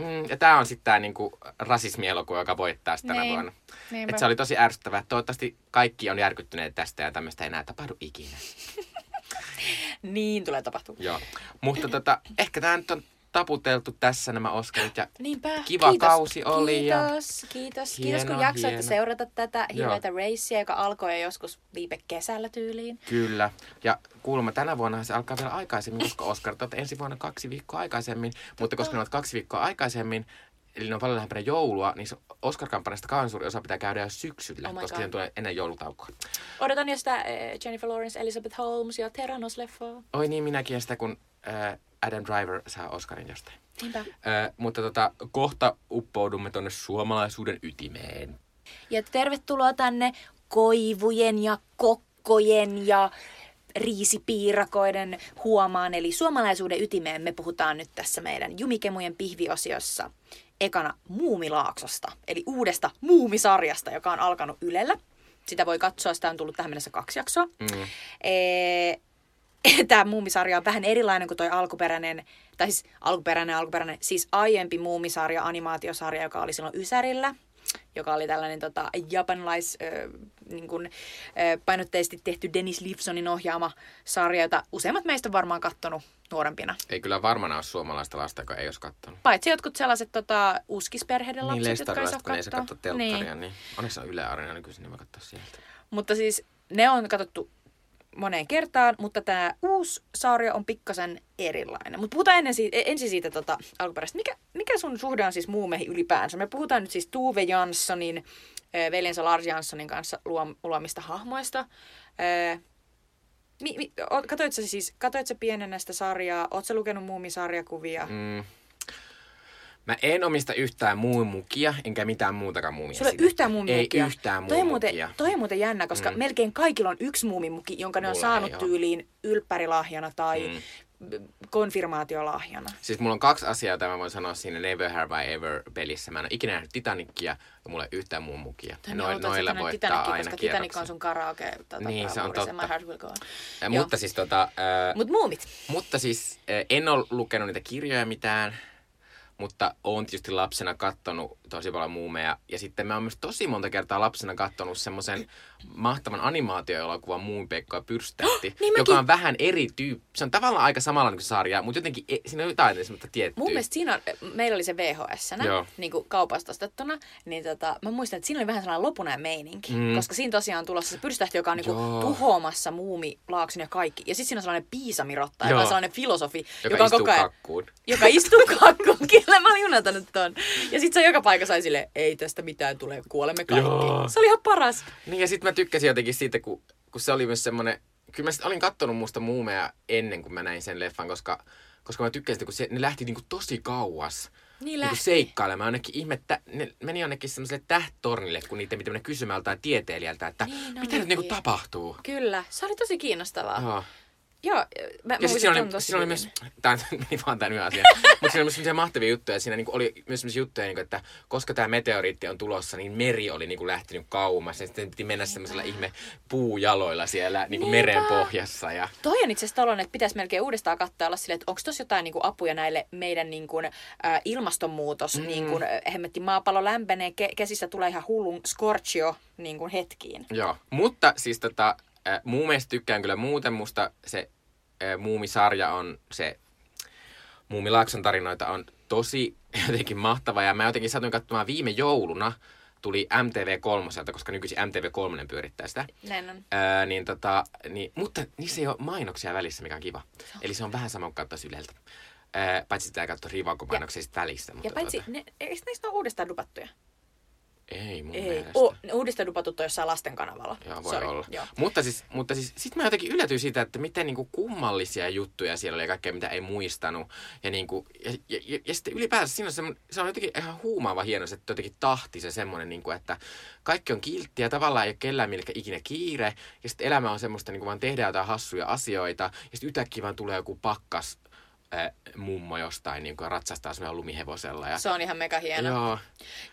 mm, ja tämä on sitten tämä niinku rasismielokuva, joka voittaa sitä tänä Niin. vuonna. niinpä. Et se oli tosi ärsyttävää. Toivottavasti kaikki on järkyttyneet tästä ja tämmöistä ei enää tapahdu ikinä. Niin tulee tapahtua. Joo. Mutta tota, ehkä tämä nyt on taputeltu tässä nämä Oscarit ja Niinpä. Kiva kiitos. kausi oli ja- Kiitos, kiitos. kiitos kun Hieno, jaksoitte hieno. seurata tätä hirveätä racea, joka alkoi jo joskus viime kesällä tyyliin. Kyllä. Ja kuulemma tänä vuonna se alkaa vielä aikaisemmin, koska Oscarit ensi vuonna kaksi viikkoa aikaisemmin. Mutta koska ne ovat kaksi viikkoa aikaisemmin, eli ne on paljon lähempänä joulua, niin Oscar-kampanjasta kauan suuri osa pitää käydä jo syksyllä, Oh koska siihen tulee ennen joulutaukoa. Odotan jo sitä äh, Jennifer Lawrence, Elizabeth Holmes ja Theranos-leffaa. Oi niin, minäkin ja sitä, kun äh, Adam Driver saa Oscarin jostain. Niinpä. Äh, mutta tota, kohta uppoudumme tuonne suomalaisuuden ytimeen. Ja tervetuloa tänne koivujen ja kokkojen ja riisipiirakoiden huomaan, eli suomalaisuuden ytimeen me puhutaan nyt tässä meidän Jumikemujen pihviosiossa ekana Muumilaaksosta, eli uudesta Muumisarjasta, joka on alkanut Ylellä. Sitä voi katsoa, sitä on tullut tähän mennessä kaksi jaksoa. Mm. Tämä Muumisarja on vähän erilainen kuin toi alkuperäinen, tai siis alkuperäinen, alkuperäinen, siis aiempi Muumisarja, animaatiosarja, joka oli silloin Ysärillä, joka oli tällainen tota, japanilais, äh, niin kuin, äh, painotteisesti tehty Dennis Lifsonin ohjaama sarja, jota useimmat meistä on varmaan kattonut nuorempina. Ei kyllä varmana ole suomalaista lasta, joka ei olisi kattonut. Paitsi jotkut sellaiset tota, uskisperheiden lapset, niin jotka ei saa lestarilaiset, kun ei saa katsoa telkkaria, Niin. niin. onneksi on Yle Areena nykyisin, niin voi katsoa sieltä. Mutta siis ne on katsottu moneen kertaan, mutta tämä uusi sarja on pikkasen erilainen. Mutta puhutaan ennen siitä, ensin siitä tota, alkuperäistä. Mikä, mikä sun suhde on siis muumeihin ylipäänsä? Me puhutaan nyt siis Tuve Janssonin, äh, veljensä Lars Janssonin kanssa luom, luomista hahmoista. Äh, mi, mi, o- sä siis, katoit sä pienenä sitä sarjaa? Oot sä lukenut muumisarjakuvia? Mm. Mä en omista yhtään muumimukia, enkä mitään muutakaan muumia. Sulla ei yhtään muumimukia. Ei yhtään Toi on, muuten, muumimukia. toi on muuten jännä, koska Mm. melkein kaikilla on yksi muumimuki, jonka ne on Mulla saanut ei oo. tyyliin ylppärilahjana tai Mm. konfirmaatiolahjana. Siis mulla on kaksi asiaa, jota mä voin sanoa siinä Never Have I Ever pelissä. Mä en ole ikinä nähnyt Titanicia ja mulla ei yhtään muun mukia. Noi, noilla voittaa Titanic, aina koska Titanic on kierroksen. sun karaoke. Tota, Niin, se on totta. On. Äh, mutta siis tota, äh, Mut muumit. Mutta siis eh, en ole lukenut niitä kirjoja mitään, mutta oon tietysti lapsena kattonut tosi paljon muumeja. Ja sitten mä oon myös tosi monta kertaa lapsena kattonut semmoisen mahtavan animaatioelokuvan Muumipekko ja Pyrstätti, Niin joka on vähän eri tyyppi. Se on tavallaan aika samanlainen kuin sarja, mutta jotenkin e- siinä on jotain semmoista tiettyä. Mun mielestä siinä on, meillä oli se vhs Joo. niin kuin kaupasta ostettuna, niin tota, mä muistan, että siinä oli vähän sellainen lopunen meininki, Mm. koska siinä tosiaan on tulossa se pyrstöhti, joka on niin kuin tuhoamassa muumilaakson ja kaikki. Ja sitten siinä on sellainen piisamirotta, joka Joo. on sellainen filosofi, joka, joka, on koko ajan, kakkuun. joka istuu kakkuun. Kyllä mä olin unohtanut ton. Ja sit se joka paikassa sai silleen, ei tästä mitään tule, kuolemme kaikki. Joo. Se oli ihan paras. Niin ja sitten mä tykkäsin jotenkin siitä, kun, kun se oli myös semmoinen, kyllä mä sit olin kattonut musta muumeja ennen kuin mä näin sen leffan, koska, koska mä tykkäsin, sitä, kun se, ne lähti niinku tosi kauas. Niin Niinku lähti. seikkailemaan jonnekin ihmettä, ne meni jonnekin semmoiselle tähtornille, kun niitä piti mennä kysymään joltain tieteilijältä, että Niin mitä nyt niinku tapahtuu. Kyllä, se oli tosi kiinnostavaa. Joo. Joo, mä, Ja sitten siinä oli, tosi siinä oli myös, tämä meni vaan tämän asian, mutta siinä oli myös sellaisia mahtavia juttuja. Siinä niinku oli myös sellaisia juttuja, niinku, että koska tämä meteoriitti on tulossa, niin meri oli niinku lähtenyt kauemmas. Ja sitten piti mennä semmoisella ihme puujaloilla siellä niinku meren pohjassa. Ja... Toi on itse asiassa tollainen, että pitäisi melkein uudestaan katsoa olla silleen, että onko tuossa jotain niin kuin, apuja näille meidän niin kuin, ä, ilmastonmuutos, Mm. mm. niin kuin, ä, hemmetti maapallo lämpenee, ke- kesistä tulee ihan hullun scorchio niin kuin hetkiin. Joo, mutta siis tota, äh, muumeista tykkään kyllä muuten. Musta se äh, muumisarja on se, Muumilaakson tarinoita on tosi jotenkin mahtava. Ja mä jotenkin satuin katsomaan viime jouluna, tuli MTV3, koska nykyisin MTV3 pyörittää sitä. Näin on. Öö, niin tota, niin, mutta niissä ei ole mainoksia välissä, mikä on kiva. Eli se on vähän sama kuin katsoa Yleltä. Öö, paitsi sitä ei katsoa rivaukkomainoksia sit välistä. Mutta Ja paitsi, tota, ne, eikö näistä ole uudestaan dupattuja? Ei mun Ei. mielestä. O, dupatut on jossain lasten kanavalla. Joo, voi Sorry. olla. Joo. Mutta siis, mutta siis sit mä jotenkin yllätyin siitä, että miten niinku kummallisia juttuja siellä oli ja kaikkea, mitä ei muistanut. Ja, niinku, ja, ja, ja, ja sitten ylipäänsä siinä on semmo, se on jotenkin ihan huumaava hieno se jotenkin tahti, se semmoinen, niinku, että kaikki on kilttiä, tavallaan ei ole kellään milkä ikinä kiire. Ja sitten elämä on semmoista, niinku vaan tehdään jotain hassuja asioita. Ja sitten yhtäkkiä vaan tulee joku pakkas äh, mummo jostain niin kuin ratsastaa semmoinen lumihevosella. Ja, Se on ihan mega hieno. Joo,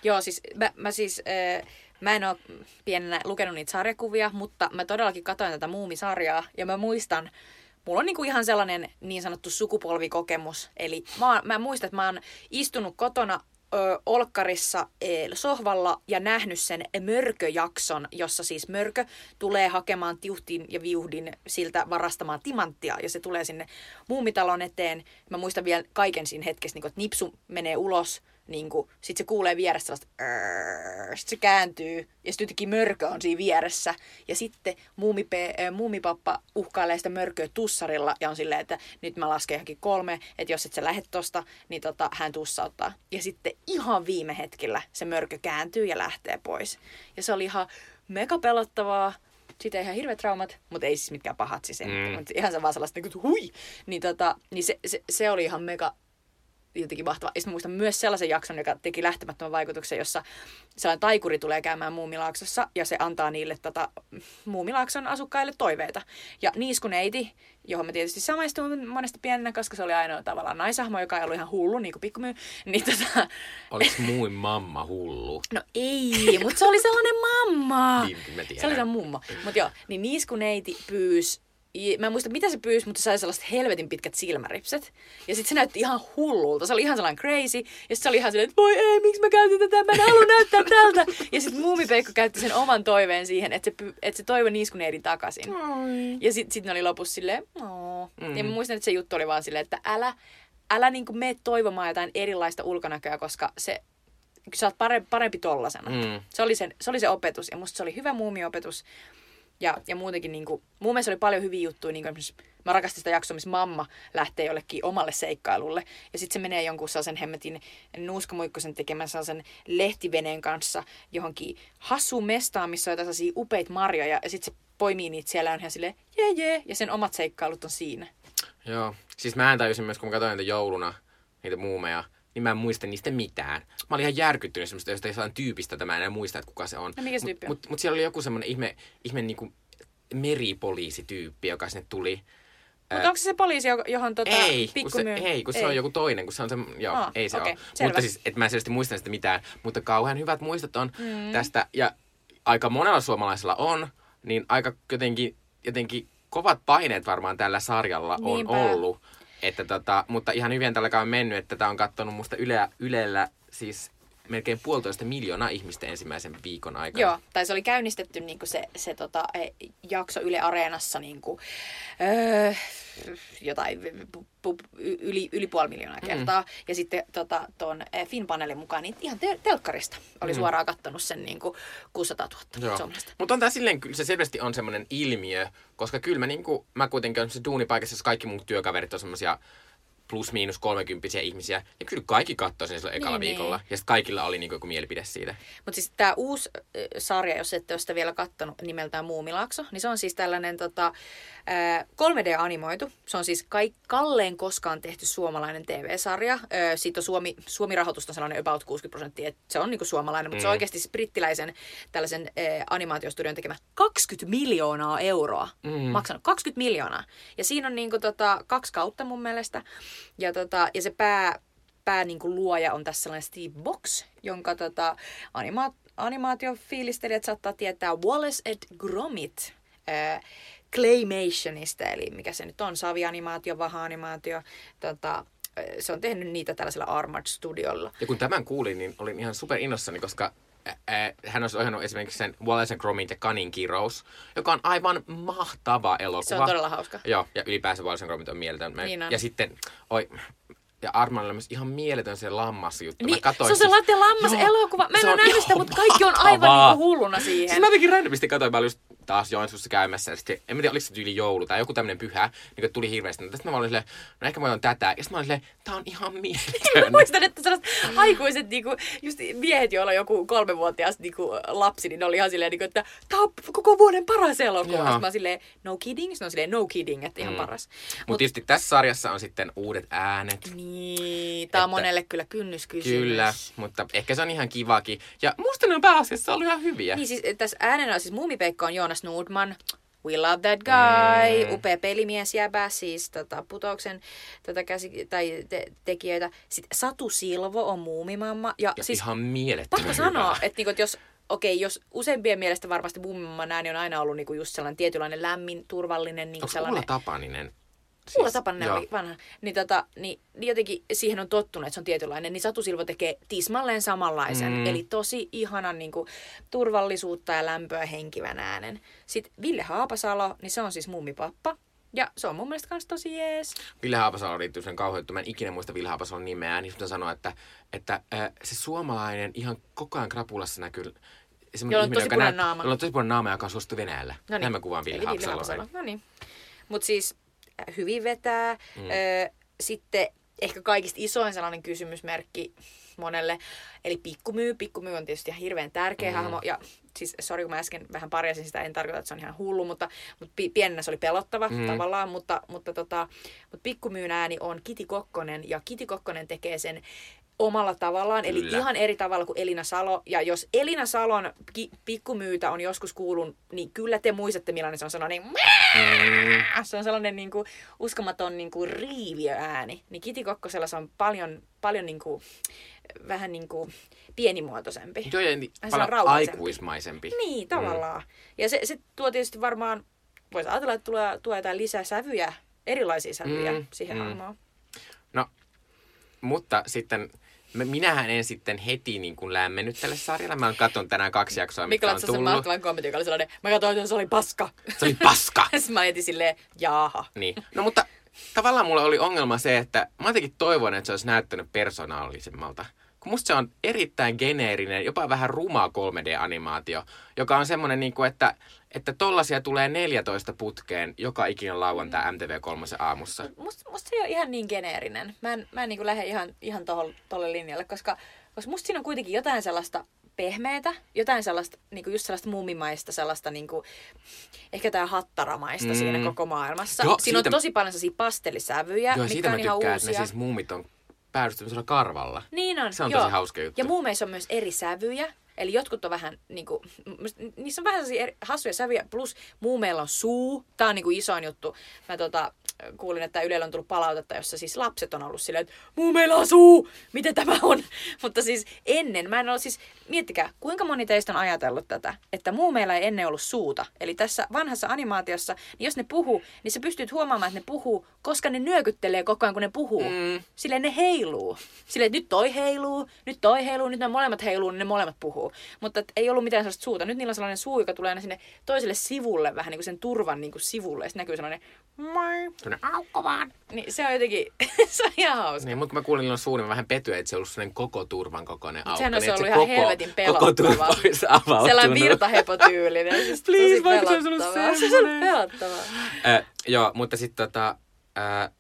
Joo, siis mä, mä siis, äh, mä en ole pienenä lukenut niitä sarjakuvia, mutta mä todellakin katsoin tätä muumisarjaa ja mä muistan, mulla on niinku ihan sellainen niin sanottu sukupolvikokemus. Eli mä, oon- mä muistan, että mä oon istunut kotona ö, olkkarissa e, sohvalla ja nähnyt sen mörköjakson, jossa siis mörkö tulee hakemaan tiuhtin ja viuhdin siltä varastamaan timanttia ja se tulee sinne muumitalon eteen. Mä muistan vielä kaiken siinä hetkessä, niin kun, että nipsu menee ulos, niin kuin, sit se kuulee vieressä sellaista sit se kääntyy ja sitten jotenkin mörkö on siinä vieressä. Ja sitten muumipe, muumipappa uhkailee sitä mörköä tussarilla ja on silleen, että nyt mä lasken johonkin kolme, että jos et sä lähde tosta, niin tota, hän tussauttaa. Ja sitten ihan viime hetkellä se mörkö kääntyy ja lähtee pois. Ja se oli ihan mega pelottavaa. Siitä ihan hirveät traumat, mutta ei siis mitkään pahat siis. Mm. Mutta ihan se vaan sellaista, niin kuin, hui! Niin, tota, niin se, se, se, oli ihan mega jotenkin mahtava. Ja muistan myös sellaisen jakson, joka teki lähtemättömän vaikutuksen, jossa sellainen taikuri tulee käymään Muumilaaksossa ja se antaa niille tota, Muumilaakson asukkaille toiveita. Ja Niiskuneiti, johon mä tietysti samaistuin monesti pienenä, koska se oli ainoa tavallaan naisahmo, joka ei ollut ihan hullu, niin kuin pikkumyy. Niin tota... Oliko muin mamma hullu? No ei, mutta se oli sellainen mamma. Niin, mä tiedän. Se oli sellainen mummo. Mutta joo, niin Niiskuneiti pyysi Mä en muista, mitä se pyysi, mutta se sai sellaiset helvetin pitkät silmäripset. Ja sitten se näytti ihan hullulta. Se oli ihan sellainen crazy. Ja sitten se oli ihan silleen, että voi ei, miksi mä käytin tätä, mä en halua näyttää tältä. Ja sitten Muumipeikko käytti sen oman toiveen siihen, että se, että se toivo niiskuneidin takaisin. Mm. Ja sitten sit ne oli lopussa silleen, Noo. Mm. Ja mä muistan, että se juttu oli vaan silleen, että älä, älä niinku mene toivomaan jotain erilaista ulkonäköä, koska se sä oot parempi, parempi tollasena. Mm. Se, oli se, se oli se opetus, ja musta se oli hyvä muumiopetus. Ja, ja muutenkin niin kuin, mun mielestä oli paljon hyviä juttuja, niin kuin mä rakastin sitä jaksoa, missä mamma lähtee jollekin omalle seikkailulle. Ja sitten se menee jonkun sellaisen hemmetin nuuskamuikkosen tekemään sellaisen lehtiveneen kanssa johonkin hassuun mestaan, missä on sellaisia upeita marjoja. Ja sitten se poimii niitä siellä on ihan silleen, jee jee, ja sen omat seikkailut on siinä. Joo, siis mä en tajusin myös, kun mä katsoin niitä jouluna, niitä muumeja, niin mä en muista niistä mitään. Mä olin ihan järkyttynyt semmoista jostain tyypistä, että mä en enää muista, että kuka se on. No mikä se Mutta tyyppi on? mut, mut siellä oli joku semmoinen ihme, ihme niinku meripoliisityyppi, joka sinne tuli. Mutta onko se se poliisi, jo- johon tota, ei, kun se, ei, kun se on joku toinen, kun se on se, joo, Aa, ei se okei, ole. selvä. Mutta siis, että mä en selvästi muista sitä mitään, mutta kauhean hyvät muistot on mm. tästä, ja aika monella suomalaisella on, niin aika jotenkin, jotenkin kovat paineet varmaan tällä sarjalla on Niinpä. ollut. Että tota, mutta ihan hyvin tällä on mennyt, että tämä on katsonut musta Yle, Ylellä siis melkein puolitoista miljoonaa ihmistä ensimmäisen viikon aikana. Joo, tai se oli käynnistetty niin se, se tota, e, jakso Yle Areenassa niin kuin, öö, jotain pu, pu, yli, yli puoli miljoonaa kertaa. Mm. Ja sitten tota, tuon Finpanelin mukaan niin ihan te- telkkarista oli mm. suoraan kattonut sen niin kuin 600 000 suomalaista. Mutta on tää silleen, se selvästi on semmoinen ilmiö, koska kyllä mä, niinku, mä kuitenkin olen se duunipaikassa, jossa kaikki mun työkaverit on semmoisia plus miinus kolmekymppisiä ihmisiä. Ja kyllä kaikki katsoi sen silloin ekalla Niin, viikolla. niin. Ja sitten kaikilla oli niinku joku mielipide siitä. Mutta siis tämä uusi äh, sarja, jos ette ole sitä vielä kattonut, nimeltään Muumilaakso, niin se on siis tällainen tota, äh, 3D-animoitu. Se on siis kaik- kalleen koskaan tehty suomalainen TV-sarja. Äh, siitä on Suomi, Suomi-rahoitusta sellainen about 60 prosenttia, että se on niinku suomalainen, mutta mm. se on oikeasti siis brittiläisen tällaisen äh, animaatiostudion tekemä 20 miljoonaa euroa. Mm. Maksanut 20 miljoonaa. Ja siinä on niinku tota, kaksi kautta mun mielestä. Ja, tota, ja se pää, pää niin kuin luoja on tässä sellainen Steve Box, jonka tota, anima- animaatiofiilistelijät saattaa tietää Wallace et Gromit äh, Claymationista, eli mikä se nyt on, savianimaatio, vaha-animaatio. Tota, se on tehnyt niitä tällaisella Armored Studiolla. Ja kun tämän kuulin, niin olin ihan super innossani, koska ää, hän olisi ohjannut esimerkiksi sen Wallace and Gromit ja Kanin kirous, joka on aivan mahtava elokuva. Se on todella hauska. Joo, ja ylipäänsä Wallace and Gromit on mieletön. Mä- Niin on. Ja sitten, oi, ja Armanilla on myös ihan mieletön se lammasjuttu. Mä Niin, katsoin se on se siis- latte lammas Joo, elokuva. Mä en ole nähnyt sitä, mutta kaikki on aivan niinku hulluna siihen. Siis mä jotenkin randomisti katsoin, mä olin just taas Joensuussa käymässä. Ja sitten, en mä tiedä, oliko se tyyli joulu tai joku tämmöinen pyhä, niin kuin tuli hirveästi. Sitten mä olin silleen, no ehkä mä oon tätä. Ja sitten mä olin silleen, tää on ihan Mä mieletön. muistan, että sellaiset aikuiset niinku, just miehet, joilla on joku kolmevuotias niinku, lapsi, niin ne oli ihan silleen, niinku, että tää on koko vuoden paras elokuva. Mä silleen, no kidding? Sitten on silleen, no kidding, että ihan Mm. paras. Mutta tietysti tässä sarjassa on sitten uudet äänet. Niin, tää on monelle kyllä kynnyskysymys. Kyllä, mutta ehkä se on ihan kivakin. Ja musta ne on pääasiassa ollut ihan hyviä. Niin siis tässä äänenä siis Muumipeikko on Joonas Nordman. We love that guy. Mm. Upea pelimies jäbä, siis tota, putouksen tota, käsi, tai te, tekijöitä. Sitten Satu Silvo on muumimamma. Ja, ja siis ihan mielettömän pakko hyvä. sanoa, että, niinku, että jos okei, jos useimpien mielestä varmasti muumimamman ääni on aina ollut niinku just sellainen tietynlainen lämmin, turvallinen. Niinku Onko sellainen... Ulla Tapaninen Ulla Tapanen joo. oli vanha. Niin, tota, niin, niin jotenkin siihen on tottunut, että se on tietynlainen. Niin Satu Silvo tekee tismalleen samanlaisen. Mm. Eli tosi ihanan niin kuin, turvallisuutta ja lämpöä henkivän äänen. Sitten Ville Haapasalo, niin se on siis mummipappa. Ja se on mun mielestä kans tosi jees. Ville Haapasalo liittyy sen kauhean, mä en ikinä muista Ville Haapasalon nimeä, niin sitten sanoa, että, että äh, se suomalainen ihan koko ajan krapulassa näkyy Jolla on tosi punainen naama. Jolla on tosi punainen naama, joka on suosittu Venäjällä. No niin. Näin mä kuvaan Ville Eli Haapasaloa. No niin. Mutta siis hyvin vetää. Mm. Öö, sitten ehkä kaikista isoin sellainen kysymysmerkki monelle. Eli pikkumyy. Pikkumyy on tietysti ihan hirveän tärkeä Mm. hahmo. Ja siis, sori kun mä äsken vähän parjasin sitä, en tarkoita, että se on ihan hullu, mutta, mutta pi- pienenä se oli pelottava mm. tavallaan. Mutta, mutta, tota, mutta pikkumyyn ääni on Kiti Kokkonen, ja Kiti Kokkonen tekee sen omalla tavallaan, eli Kyllä. ihan eri tavalla kuin Elina Salo. Ja jos Elina Salon ki- pikkumyytä on joskus kuulun, niin kyllä te muistatte, millainen se on sellainen Mm, se on sellainen niin kuin, uskomaton niin kuin, riiviöääni. Niin Kiti Kokkosella se on paljon, paljon niin kuin, vähän niin kuin, pienimuotoisempi. joo, ja niin, on paljon aikuismaisempi. Niin, tavallaan. Mm. Ja se, se tuo tietysti varmaan, voisi ajatella, että tulee, tuo jotain lisää sävyjä, erilaisia sävyjä Mm, mm. siihen mm. mm. No, mutta sitten minähän en sitten heti niin kuin lämmennyt tälle sarjalle. Mä oon katsonut tänään kaksi jaksoa, Mikko mitkä on tullut. mahtavan kommentin, joka oli sellainen, mä katsoin, että se oli paska. Se oli paska. Sitten mä ajatin silleen, jaaha. Niin. No mutta tavallaan mulla oli ongelma se, että mä jotenkin toivon, että se olisi näyttänyt persoonallisemmalta. Musta se on erittäin geneerinen, jopa vähän ruma 3D-animaatio, joka on semmoinen, niin kuin, että, että tollasia tulee 14 putkeen joka ikinen lauantai MTV3 aamussa. Musta, musta se ei ole ihan niin geneerinen. Mä en, mä en niin lähde ihan, ihan tohon, tolle linjalle, koska, koska musta siinä on kuitenkin jotain sellaista pehmeätä, jotain sellaista, niin just sellaista mummimaista, sellaista niin kuin, ehkä jotain hattaramaista Mm. mm. siinä koko maailmassa. Joo, siinä siitä- on tosi paljon sellaisia pastellisävyjä, Joo, siitä on mä ihan tykkään, uusia. että ne siis mummit on päädystämisellä karvalla. Niin on, Se on joo. tosi hauska juttu. Ja muumeissa on myös eri sävyjä. Eli jotkut on vähän, niinku, niissä on vähän sellaisia eri, hassuja sävyjä, plus muumeilla on suu. Tämä on niinku isoin juttu. Mä tota, kuulin, että Ylellä on tullut palautetta, jossa siis lapset on ollut silleen, että muumeilla on suu, miten tämä on? Mutta siis ennen, mä en ole siis, miettikää, kuinka moni teistä on ajatellut tätä, että muumeilla ei ennen ollut suuta. Eli tässä vanhassa animaatiossa, niin jos ne puhuu, niin sä pystyt huomaamaan, että ne puhuu, koska ne nyökyttelee koko ajan, kun ne puhuu. Mm. Silleen ne heiluu. Silleen, että nyt toi heiluu, nyt toi heiluu, nyt ne molemmat heiluu, niin ne molemmat puhuu. Mutta et ei ollut mitään sellaista suuta. Nyt niillä on sellainen suu, joka tulee aina sinne toiselle sivulle, vähän niin kuin sen turvan niin kuin sivulle. Ja sitten näkyy sellainen, moi, Sellainen aukko vaan. niin se on jotenkin, se on ihan hauska. Niin, mutta kun mä kuulin niillä on suuri, mä vähän petyin, että se on ollut sellainen koko turvan kokoinen aukko. sehän olisi niin, että ollut se ihan helvetin Koko pelottava. turva olisi avautunut. Sellainen virtahepotyylinen. Siis Please, vaikka se olisi ollut. Se semmoinen. pelottavaa. Äh, joo, mutta sitten tota... Äh,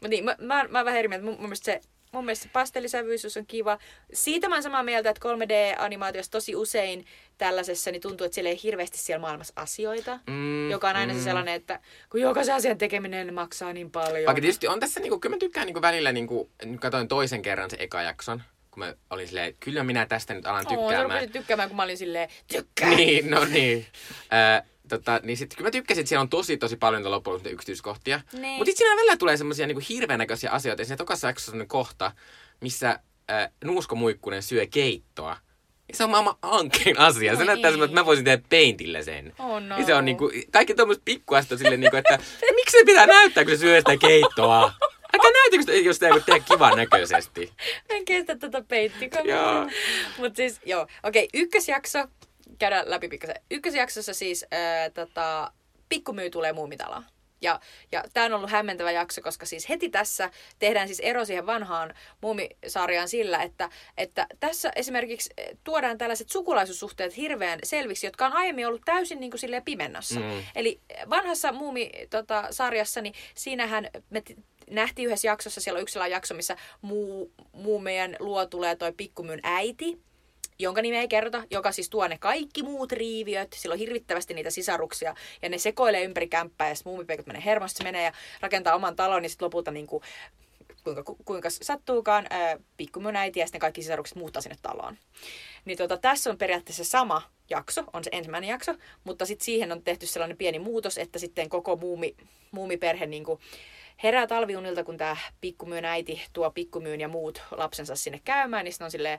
Mut niin, mä, mä, mä vähän eri mieltä. Mun, mun mielestä se Mun mielestä se pastellisävyisyys on kiva. Siitä mä oon samaa mieltä, että 3D-animaatiossa tosi usein tällaisessa niin tuntuu, että siellä ei hirveästi siellä maailmassa asioita. mm, joka on aina mm. se sellainen, että kun jokaisen asian tekeminen maksaa niin paljon. Vaikka tietysti on tässä, niinku, kyllä mä tykkään niinku välillä, niinku, nyt katsoin toisen kerran se eka jakson, kun mä olin silleen, että kyllä minä tästä nyt alan tykkäämään. rupesit tykkäämään, kun mä olin silleen, tykkää. niin, no niin. Äh, tota, niin sit, kyllä mä tykkäsin, että siellä on tosi tosi paljon niitä loppujen yksityiskohtia. Niin. Mutta sitten siinä välillä tulee semmoisia niinku hirveän näköisiä asioita. Ja siinä tokassa jaksossa on sellainen kohta, missä äh, Nuusko Muikkunen syö keittoa. Ja se on maailman ankein asia. Se Oi näyttää ei. semmoista, että mä voisin tehdä peintillä sen. Oh no. Ja se on niinku, kaikki tuommoiset pikkuasta silleen niinku, että miksi se pitää näyttää, kun se syö sitä keittoa? Älkää sitä, jos sitä ei tehdä kivan näköisesti. En kestä tätä peittiä. Joo. Mutta siis, joo. Okei, ykkösjakso. Käydään läpi pikkasen. Ykkösjaksossa siis ää, tota, pikkumyy tulee muumitaloon. Ja, ja tämä on ollut hämmentävä jakso, koska siis heti tässä tehdään siis ero siihen vanhaan muumisarjaan sillä, että, että tässä esimerkiksi tuodaan tällaiset sukulaisuussuhteet hirveän selviksi, jotka on aiemmin ollut täysin niin kuin silleen pimennossa. Mm. Eli vanhassa muumi-sarjassa, niin siinähän me nähtiin yhdessä jaksossa, siellä on yksi jakso, missä muu, muu meidän luo tulee toi pikkumyyn äiti, jonka nimeä ei kerrota, joka siis tuo ne kaikki muut riiviöt. Sillä on hirvittävästi niitä sisaruksia ja ne sekoilee ympäri kämppää ja muumipeikot menee hermosta, menee ja rakentaa oman talon ja sitten lopulta niin kuin, kuinka, ku- kuinka sattuukaan, ää, ja sitten kaikki sisarukset muuttaa sinne taloon. Niin tota, tässä on periaatteessa sama jakso, on se ensimmäinen jakso, mutta sitten siihen on tehty sellainen pieni muutos, että sitten koko muumi, muumiperhe niin kuin, herää talviunilta, kun tämä pikkumyyn äiti tuo pikkumyyn ja muut lapsensa sinne käymään, niin sitten on silleen,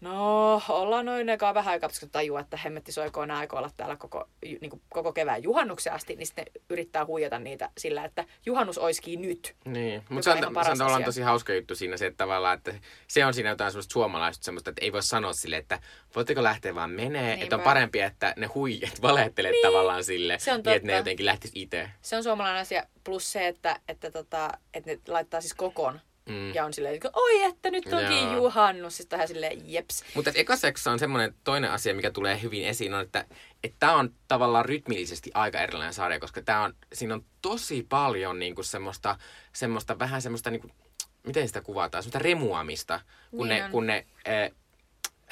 no ollaan noin ekaa vähän aikaa, koska tajua, että hemmetti soikoon nämä aikoo olla täällä koko, niin kuin, koko kevään juhannuksen asti, niin sitten yrittää huijata niitä sillä, että juhannus oiskiin nyt. Niin, mutta se on on, se on tavallaan tosi hauska juttu siinä se, että tavallaan, että se on siinä jotain semmoista suomalaista semmoista, että ei voi sanoa sille, että voitteko lähteä vaan menee, että on parempi, että ne huijat valehtelee niin. tavallaan sille, Se on niin että ne jotenkin lähtis itse. Se on suomalainen asia, plus se, että, että, tota, että ne laittaa siis kokon Mm. ja on silleen, että oi, että nyt onkin Joo. juhannus. Sitten ihan silleen, jeps. Mutta ekassa jaksossa on semmoinen toinen asia, mikä tulee hyvin esiin, on, että tämä on tavallaan rytmillisesti aika erilainen sarja, koska tää on, siinä on tosi paljon niinku semmoista, semmoista, vähän semmoista, niinku, miten sitä kuvataan, semmoista remuamista, kun Niin ne, on. kun ne, eh,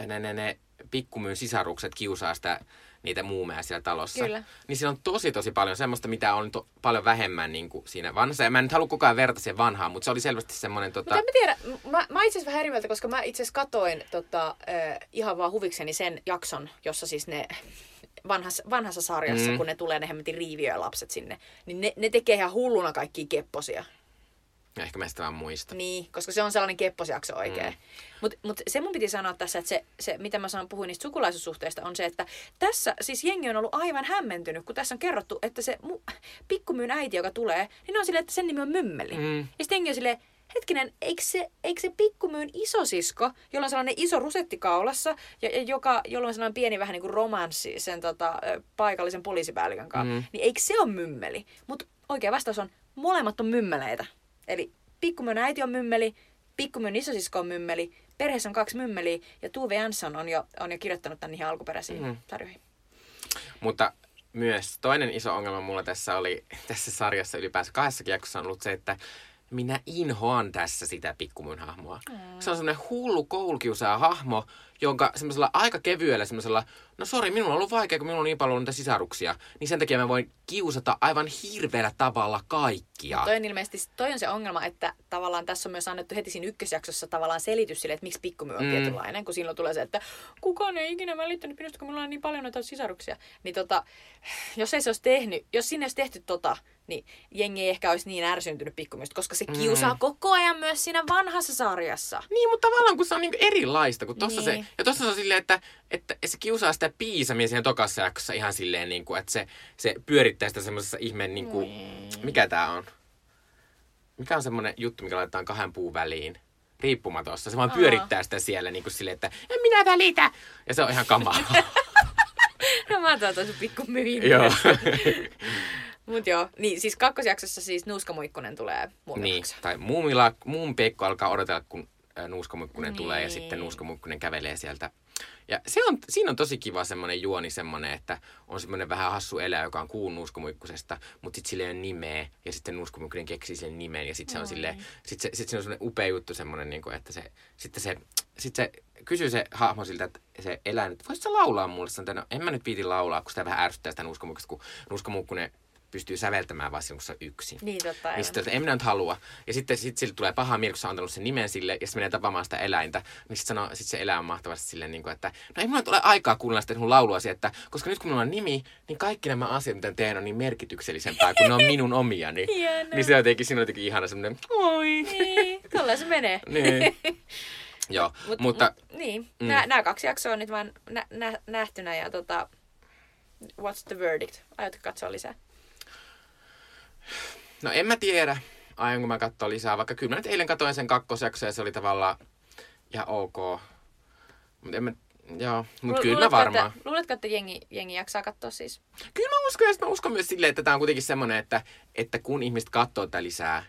ne, ne, ne pikkumyyn sisarukset kiusaa sitä niitä muumeja siellä talossa. Kyllä. Niin siinä on tosi tosi paljon semmoista, mitä on to, paljon vähemmän niin kuin siinä vanhassa. Ja mä en nyt halua koko ajan verta siihen vanhaan, mutta se oli selvästi semmoinen... Tota, Mutta en mä tiedä, mä, mä itse asiassa vähän eri mieltä, koska mä itse asiassa katoin tota, äh, ihan vaan huvikseni sen jakson, jossa siis ne vanhassa, vanhassa sarjassa, Mm. kun ne tulee ne hemmetin riiviölapset sinne, niin ne, ne tekee ihan hulluna kaikkia kepposia. Ehkä mä sitä vaan muista. Niin, koska se on sellainen kepposjakso oikein. Mm. Mutta mut se mun piti sanoa tässä, että se, se mitä mä sanon, puhuin niistä sukulaisuussuhteista, on se, että tässä siis jengi on ollut aivan hämmentynyt, kun tässä on kerrottu, että se mu- pikkumyyn äiti, joka tulee, niin on silleen, että sen nimi on Mymmeli. Mm. Ja sitten jengi on silleen, hetkinen, eikö se, eikö se pikkumyyn isosisko, jolla on sellainen iso rusetti kaulassa, ja, ja joka, jolla on sellainen pieni vähän niin kuin romanssi sen tota, paikallisen poliisipäällikön kanssa, mm. niin eikö se ole mymmeli? Mutta oikea vastaus on, molemmat on mymmeleitä. Eli pikkumyyn äiti on mymmeli, pikkumyyn isosisko on mymmeli, perheessä on kaksi mymmeliä, ja Tuve Jansson on jo, on jo kirjoittanut tämän niihin alkuperäisiin Mm. sarjoihin. Mutta myös toinen iso ongelma mulla tässä oli, tässä sarjassa ylipäänsä kahdessakin jaksossa on ollut se, että minä inhoan tässä sitä pikkumyyn hahmoa. Mm. Se on semmoinen hullu koulukiusaaja hahmo, jonka semmoisella aika kevyellä semmoisella, no sori, minulla on ollut vaikea, kun minulla on niin paljon niitä sisaruksia, niin sen takia mä voin kiusata aivan hirveällä tavalla kaikkia. Toi on ilmeisesti toi on se ongelma, että tavallaan tässä on myös annettu heti siinä ykkösjaksossa tavallaan selitys sille, että miksi pikkumyy on mm. tietynlainen, kun silloin tulee se, että kukaan ei ikinä välittänyt minusta, kun minulla on niin paljon noita sisaruksia. Niin tota, jos ei se olisi tehnyt, jos sinne olisi tehty tota, niin jengi ei ehkä olisi niin ärsyntynyt pikkumystä, koska se kiusaa Mm. koko ajan myös siinä vanhassa sarjassa. Niin, mutta tavallaan kun se on niinku erilaista, kun tossa Niin. se, ja tossa se on silleen, että, että se kiusaa sitä piisamia siinä tokassa jaksossa ihan silleen, niin kuin, että se, se pyörittää sitä semmoisessa ihmeen, niin kuin, mikä tää on? Mikä on semmoinen juttu, mikä laitetaan kahden puun väliin? Riippumatossa. Se vaan Aa. pyörittää sitä siellä niin kuin silleen, että en minä välitä. Ja se on ihan kamalaa. No mä otan tosi pikkumyyn. Joo. Mut joo, niin siis kakkosjaksossa siis Nuuskamuikkunen tulee niin, tai muumila, muun Peikko alkaa odotella, kun ä, Nuuskamuikkunen tulee ja Niin. sitten Nuuskamuikkunen kävelee sieltä. Ja se on, siinä on tosi kiva semmoinen juoni semmoinen, että on semmoinen vähän hassu eläin, joka on kuun Nuuskamuikkusesta, mutta sitten sillä ei ole nimeä ja sitten Nuuskamuikkunen keksii sille nimen ja sitten se on silleen, sit se, sit se on semmoinen upea juttu semmoinen, niin kuin, että se, sitten se, sit se kysyy se hahmo siltä, että se eläin, että voisit sä laulaa mulle? Sanoin, että no, en mä nyt viiti laulaa, kun sitä vähän ärsyttää sitä Nuuskamuikkusta, kun Nuuskamuikkunen pystyy säveltämään vaan silloin, kun se on yksin. Niin totta. Niin sitten, että en minä nyt halua. Ja sitten sit sille tulee paha mieli, kun se on antanut sen nimen sille, ja sitten menee tapaamaan sitä eläintä. Niin sitten sanoo, sit se eläin on mahtavasti silleen, niin kuin, että no ei mulla nyt ole aikaa kuunnella sitä sun lauluasi, että koska nyt kun minulla on nimi, niin kaikki nämä asiat, mitä teen, on niin merkityksellisempää, kun ne on minun omiani. Hienoa. niin se jotenkin, siinä on jotenkin ihana semmoinen, oi. Niin, tolla se menee. Niin. Joo, Mut, mutta Mut, niin, mm. nämä kaksi jaksoa on nyt vaan nä, nä, nähtynä ja tota, what's the verdict? Aiotko katsoa lisää? No en mä tiedä, aionko mä katsoa lisää, vaikka kyllä mä nyt eilen katsoin sen kakkosjakson ja se oli tavallaan ihan ok. Mutta en mä, joo, mutta Lu- kyllä mä luuletko, varmaan. Että, luuletko, että jengi, jengi jaksaa katsoa siis? Kyllä mä uskon, ja mä uskon myös silleen, että tämä on kuitenkin semmoinen, että, että kun ihmiset katsoo tätä lisää,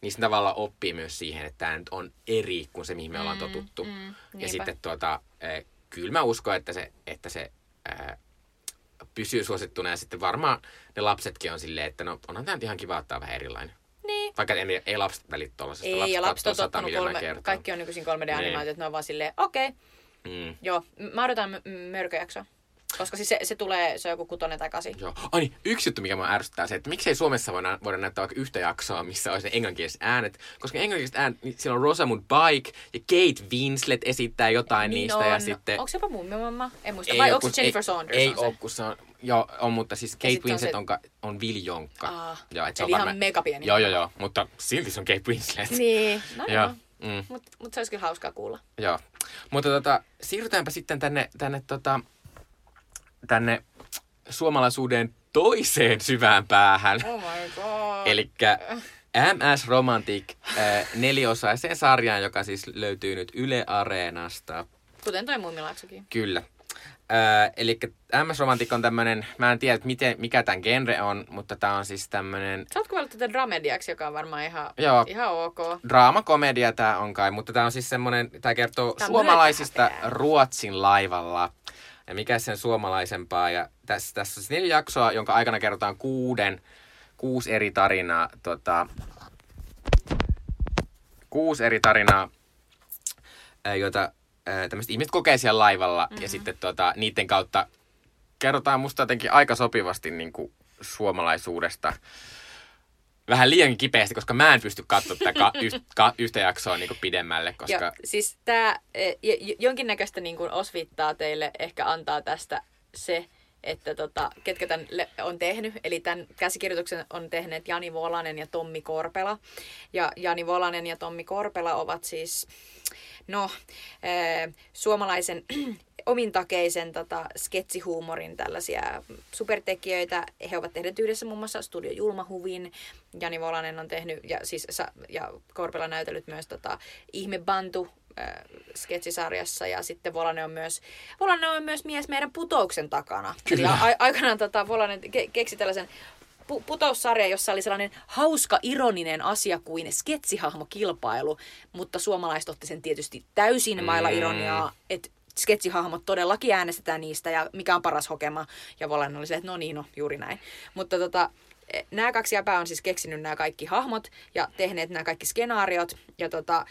niin se tavallaan oppii myös siihen, että tämä nyt on eri kuin se, mihin me ollaan totuttu. mm, ja niinpä. sitten tuota, eh, kyllä mä uskon, että se, että se ää, pysyy suosittuna ja sitten varmaan ne lapsetkin on silleen, että no onhan tämä ihan kiva ottaa vähän erilainen. Niin. Vaikka ei, ei lapset välit tuollaisesta. Ei, ja lapset on tottunut kolme, kertaa. kaikki on nykyisin 3D-animaatiot, Niin. että ne on vaan silleen, okei, okay, Mm. joo, mä odotan m- mörköjaksoa. Koska siis se, se tulee, se on joku kutonen tai kasi. Joo. Ai niin, yksi juttu, mikä mua ärsyttää, se, että miksei Suomessa voida, voida näyttää vaikka yhtä jaksoa, missä olisi ne englanninkieliset äänet. Koska englanninkieliset äänet, niin siellä on Rosamund Pike ja Kate Winslet esittää jotain Niin niistä. on. Ja sitten... Onko se jopa mummimamma? En muista. Ei Vai onko se Jennifer ei, Saunders? Ei ole, kun se on Joo, on, mutta siis Kate sit on Winslet se- on, on viljonkka. Aa, Joo, et se eli on ihan varmaan- megapieni. Joo, joo, joo, mutta silti se on Kate Winslet. Niin, no Joo. joo. Mm, Mutta mut se olisi kyllä hauskaa kuulla. joo. Mutta tota, siirrytäänpä sitten tänne, tänne, tota, tänne suomalaisuuden toiseen syvään päähän. Oh my god. Eli MS Romantic äh, neliosaiseen sarjaan, joka siis löytyy nyt Yle Areenasta. Kuten toi muumilaaksokin. Kyllä. Äh, eli MS Romantic on tämmönen, mä en tiedä miten, mikä tämän genre on, mutta tää on siis tämmönen Sä oot kuvaillut tätä dramediaksi, joka on varmaan ihan, Joo. ihan ok. draamakomedia tää on kai, mutta tää on siis semmonen, tää kertoo Tää suomalaisista. Ruotsin laivalla. Ja mikä sen suomalaisempaa. Ja tässä, tässä on siis neljä jaksoa, jonka aikana kerrotaan kuuden, kuusi eri tarinaa. Tota, kuusi eri tarinaa, joita tämmöiset ihmiset kokee siellä laivalla. Mm-hmm. Ja sitten tota, niiden kautta kerrotaan musta jotenkin aika sopivasti niin kuin suomalaisuudesta vähän liian kipeästi, koska mä en pysty katsoa tätä ka- yht, ka- yhtä jaksoa niin pidemmälle, koska... Ja siis tämä jonkinnäköistä niin kuin osviittaa teille ehkä antaa tästä se, että tota, ketkä tämän on tehnyt. Eli tämän käsikirjoituksen on tehneet Jani Volanen ja Tommi Korpela. Ja Jani Volanen ja Tommi Korpela ovat siis, no, äh, suomalaisen omintakeisen tota, sketsihuumorin tällaisia supertekijöitä. He ovat tehneet yhdessä muun muassa Studio Julmahuvin. Jani Volanen on tehnyt, ja, siis, ja Korpela näytellyt myös tota, Ihme Bantu äh, sketsisarjassa ja sitten Volanen on myös, Volanen on myös mies meidän putouksen takana. Eli a- aikanaan tota, Volanen ke- keksi tällaisen pu- putoussarja, jossa oli sellainen hauska, ironinen asia kuin sketsihahmokilpailu, mutta suomalaiset otti sen tietysti täysin mailla Mm. ironiaa, että sketsihahmot todellakin äänestetään niistä ja mikä on paras hokema. Ja Volanen oli se, että no niin, no juuri näin. Mutta tota, nämä kaksi jäpää on siis keksinyt nämä kaikki hahmot ja tehneet nämä kaikki skenaariot. Ja tota,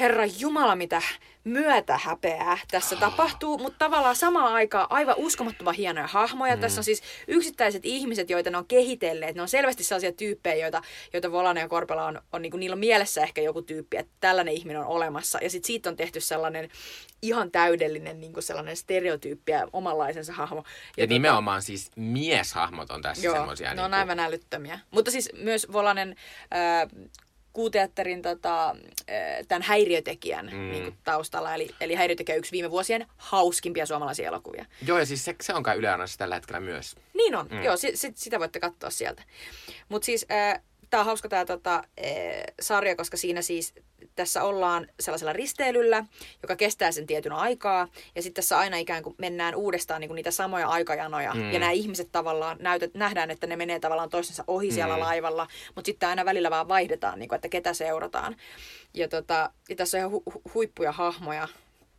herra Jumala, mitä myötä häpeää tässä tapahtuu, mutta tavallaan samaan aikaan aivan uskomattoman hienoja hahmoja. Mm. Tässä on siis yksittäiset ihmiset, joita ne on kehitelleet. Ne on selvästi sellaisia tyyppejä, joita, joita Volanen ja Korpela on, on niin kuin, niillä on mielessä ehkä joku tyyppi, että tällainen ihminen on olemassa. Ja sitten siitä on tehty sellainen ihan täydellinen niin kuin sellainen stereotyyppi ja omanlaisensa hahmo. Ja tota- nimenomaan siis mieshahmot on tässä Joo, semmoisia. ne on aivan älyttömiä. Mutta siis myös Volanen äh, kuuteatterin tota, tämän häiriötekijän Mm. niin kuin taustalla. Eli, eli häiriötekijä yksi viime vuosien hauskimpia suomalaisia elokuvia. Joo, ja siis se, se on kai Yle Areenassa tällä hetkellä myös. Niin on, mm. joo, si, si, sitä voitte katsoa sieltä. Mutta siis äh, tämä on hauska tämä tota, äh, sarja, koska siinä siis tässä ollaan sellaisella risteilyllä, joka kestää sen tietyn aikaa. Ja sitten tässä aina ikään kuin mennään uudestaan niin kuin niitä samoja aikajanoja. Mm. Mm. Ja nämä ihmiset tavallaan, näytet, nähdään, että ne menee tavallaan toisensa ohi siellä Mm. laivalla. Mutta sitten aina välillä vaan vaihdetaan, niin kuin, että ketä seurataan. Ja, tota, ja tässä on ihan hu- hu- huippuja hahmoja.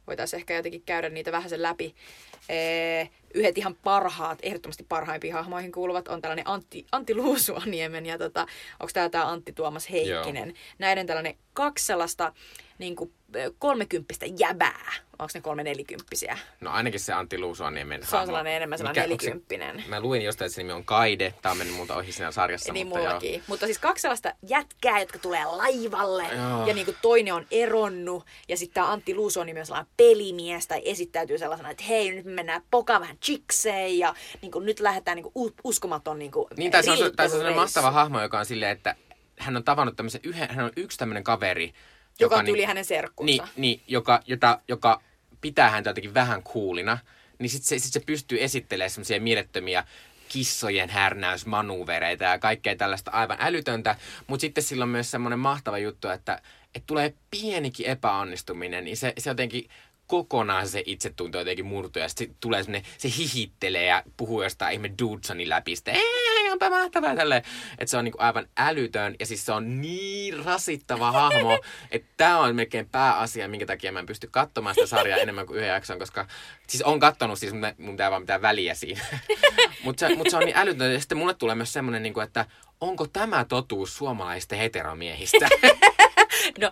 Voitaisiin ehkä jotenkin käydä niitä vähän sen läpi. Ee, yhdet ihan parhaat, ehdottomasti parhaimpiin hahmoihin kuuluvat on tällainen Antti, Antti Luusuaniemen ja tota, onko tämä tämä Antti Tuomas Heikkinen. Joo. Näiden tällainen kaksi sellaista niin kuin, kolmekymppistä jäbää. Onko ne kolme nelikymppisiä? No ainakin se Antti Luusuaniemen Se on sellainen enemmän sellainen Mikä- onko se- nelikymppinen. Mä luin jostain, että se nimi on Kaide. Tämä on mennyt multa ohi siinä sarjassa. Niin mutta mullakin. Joo. Mutta siis kaksi sellaista jätkää, jotka tulee laivalle. Joo. Ja niin kuin toinen on eronnut. Ja sitten tämä Antti Luusoni on sellainen pelimies tai esittäytyy sellaisena, että hei, nyt me mennään pokaan vähän chikseen. Ja niin kuin nyt lähdetään niin kuin uskomaton niin kuin Niin, tai se on, se- tai se on sellainen mahtava hahmo, joka on silleen, että hän on tavannut tämmöisen yhden, hän on yksi tämmöinen kaveri, Joka on niin- tyyli hänen serkkunsa. Niin, niin joka, jota, joka pitää häntä jotenkin vähän kuulina, niin sitten se, sit se pystyy esittelemään semmoisia mielettömiä kissojen härnäysmanuvereita ja kaikkea tällaista aivan älytöntä, mutta sitten sillä on myös semmoinen mahtava juttu, että, että tulee pienikin epäonnistuminen, niin se, se jotenkin kokonaan se itsetunto jotenkin murtuu ja sitten tulee semmoinen, se hihittelee ja puhuu jostain ihme Dudsonin läpi, sitten ei, onpa mahtavaa tälleen. Että se on niinku aivan älytön ja siis se on niin rasittava hahmo, että tämä on melkein pääasia, minkä takia mä en pysty katsomaan sitä sarjaa enemmän kuin yhden jakson, koska siis on kattonut siis, mutta mun pitää vaan mitään väliä siinä. mutta se, mut se on niin älytön ja sitten mulle tulee myös semmoinen, niinku, että onko tämä totuus suomalaisista heteromiehistä? No,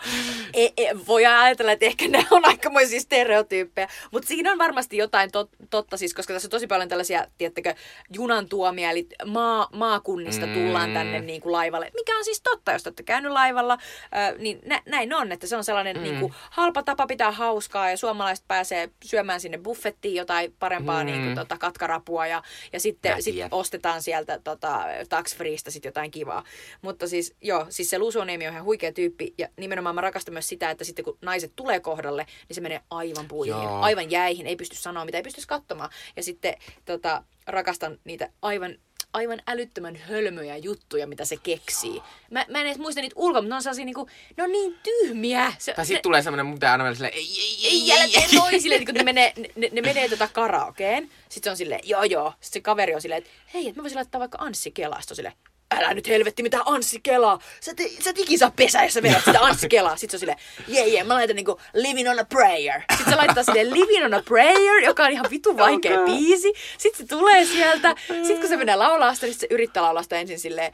e, e, voi ajatella, että ehkä nämä on aikamoisia stereotyyppejä, mutta siinä on varmasti jotain tot, totta, siis, koska tässä on tosi paljon tällaisia, tiettäkö, junan tuomia, eli maa, maakunnista tullaan Mm. tänne niin kuin laivalle, mikä on siis totta, jos olette käynyt laivalla, äh, niin nä, näin on, että se on sellainen mm. niin kuin, halpa tapa pitää hauskaa ja suomalaiset pääsee syömään sinne buffettiin jotain parempaa Mm. niin kuin, tota, katkarapua ja, ja sitten sit ostetaan sieltä tota, tax freeista sit jotain kivaa. Mutta siis joo, siis se Lusuoniemi on ihan huikea tyyppi ja nimenomaan mä rakastan myös sitä, että sitten kun naiset tulee kohdalle, niin se menee aivan puihin, Joo. aivan jäihin, ei pysty sanoa mitä, ei pysty katsomaan. Ja sitten tota, rakastan niitä aivan aivan älyttömän hölmöjä juttuja, mitä se keksii. Mä, mä en edes muista niitä ulkoa, mutta ne on sellaisia niinku, ne on niin tyhmiä. Se, Tai sitten tulee semmonen, mun pitää aina silleen, ei, ei, ei, ei tee noin silleen, kun ne menee, ne, ne menee tota karaokeen. Sitten se on silleen, joo joo. Sitten se kaveri on silleen, että hei, että mä voisin laittaa vaikka Anssi on silleen, älä nyt helvetti mitään Anssi Kelaa. Sä, te, sä et ikin saa pesää, jos sä vedät sitä Anssi Kelaa. Sitten se on silleen, jee jee, mä laitan niinku Living on a Prayer. Sitten se laittaa silleen Living on a Prayer, joka on ihan vitu vaikea biisi. Sitten se tulee sieltä. Sitten kun se menee laulaa sitä, niin se yrittää laulaa sitä ensin silleen,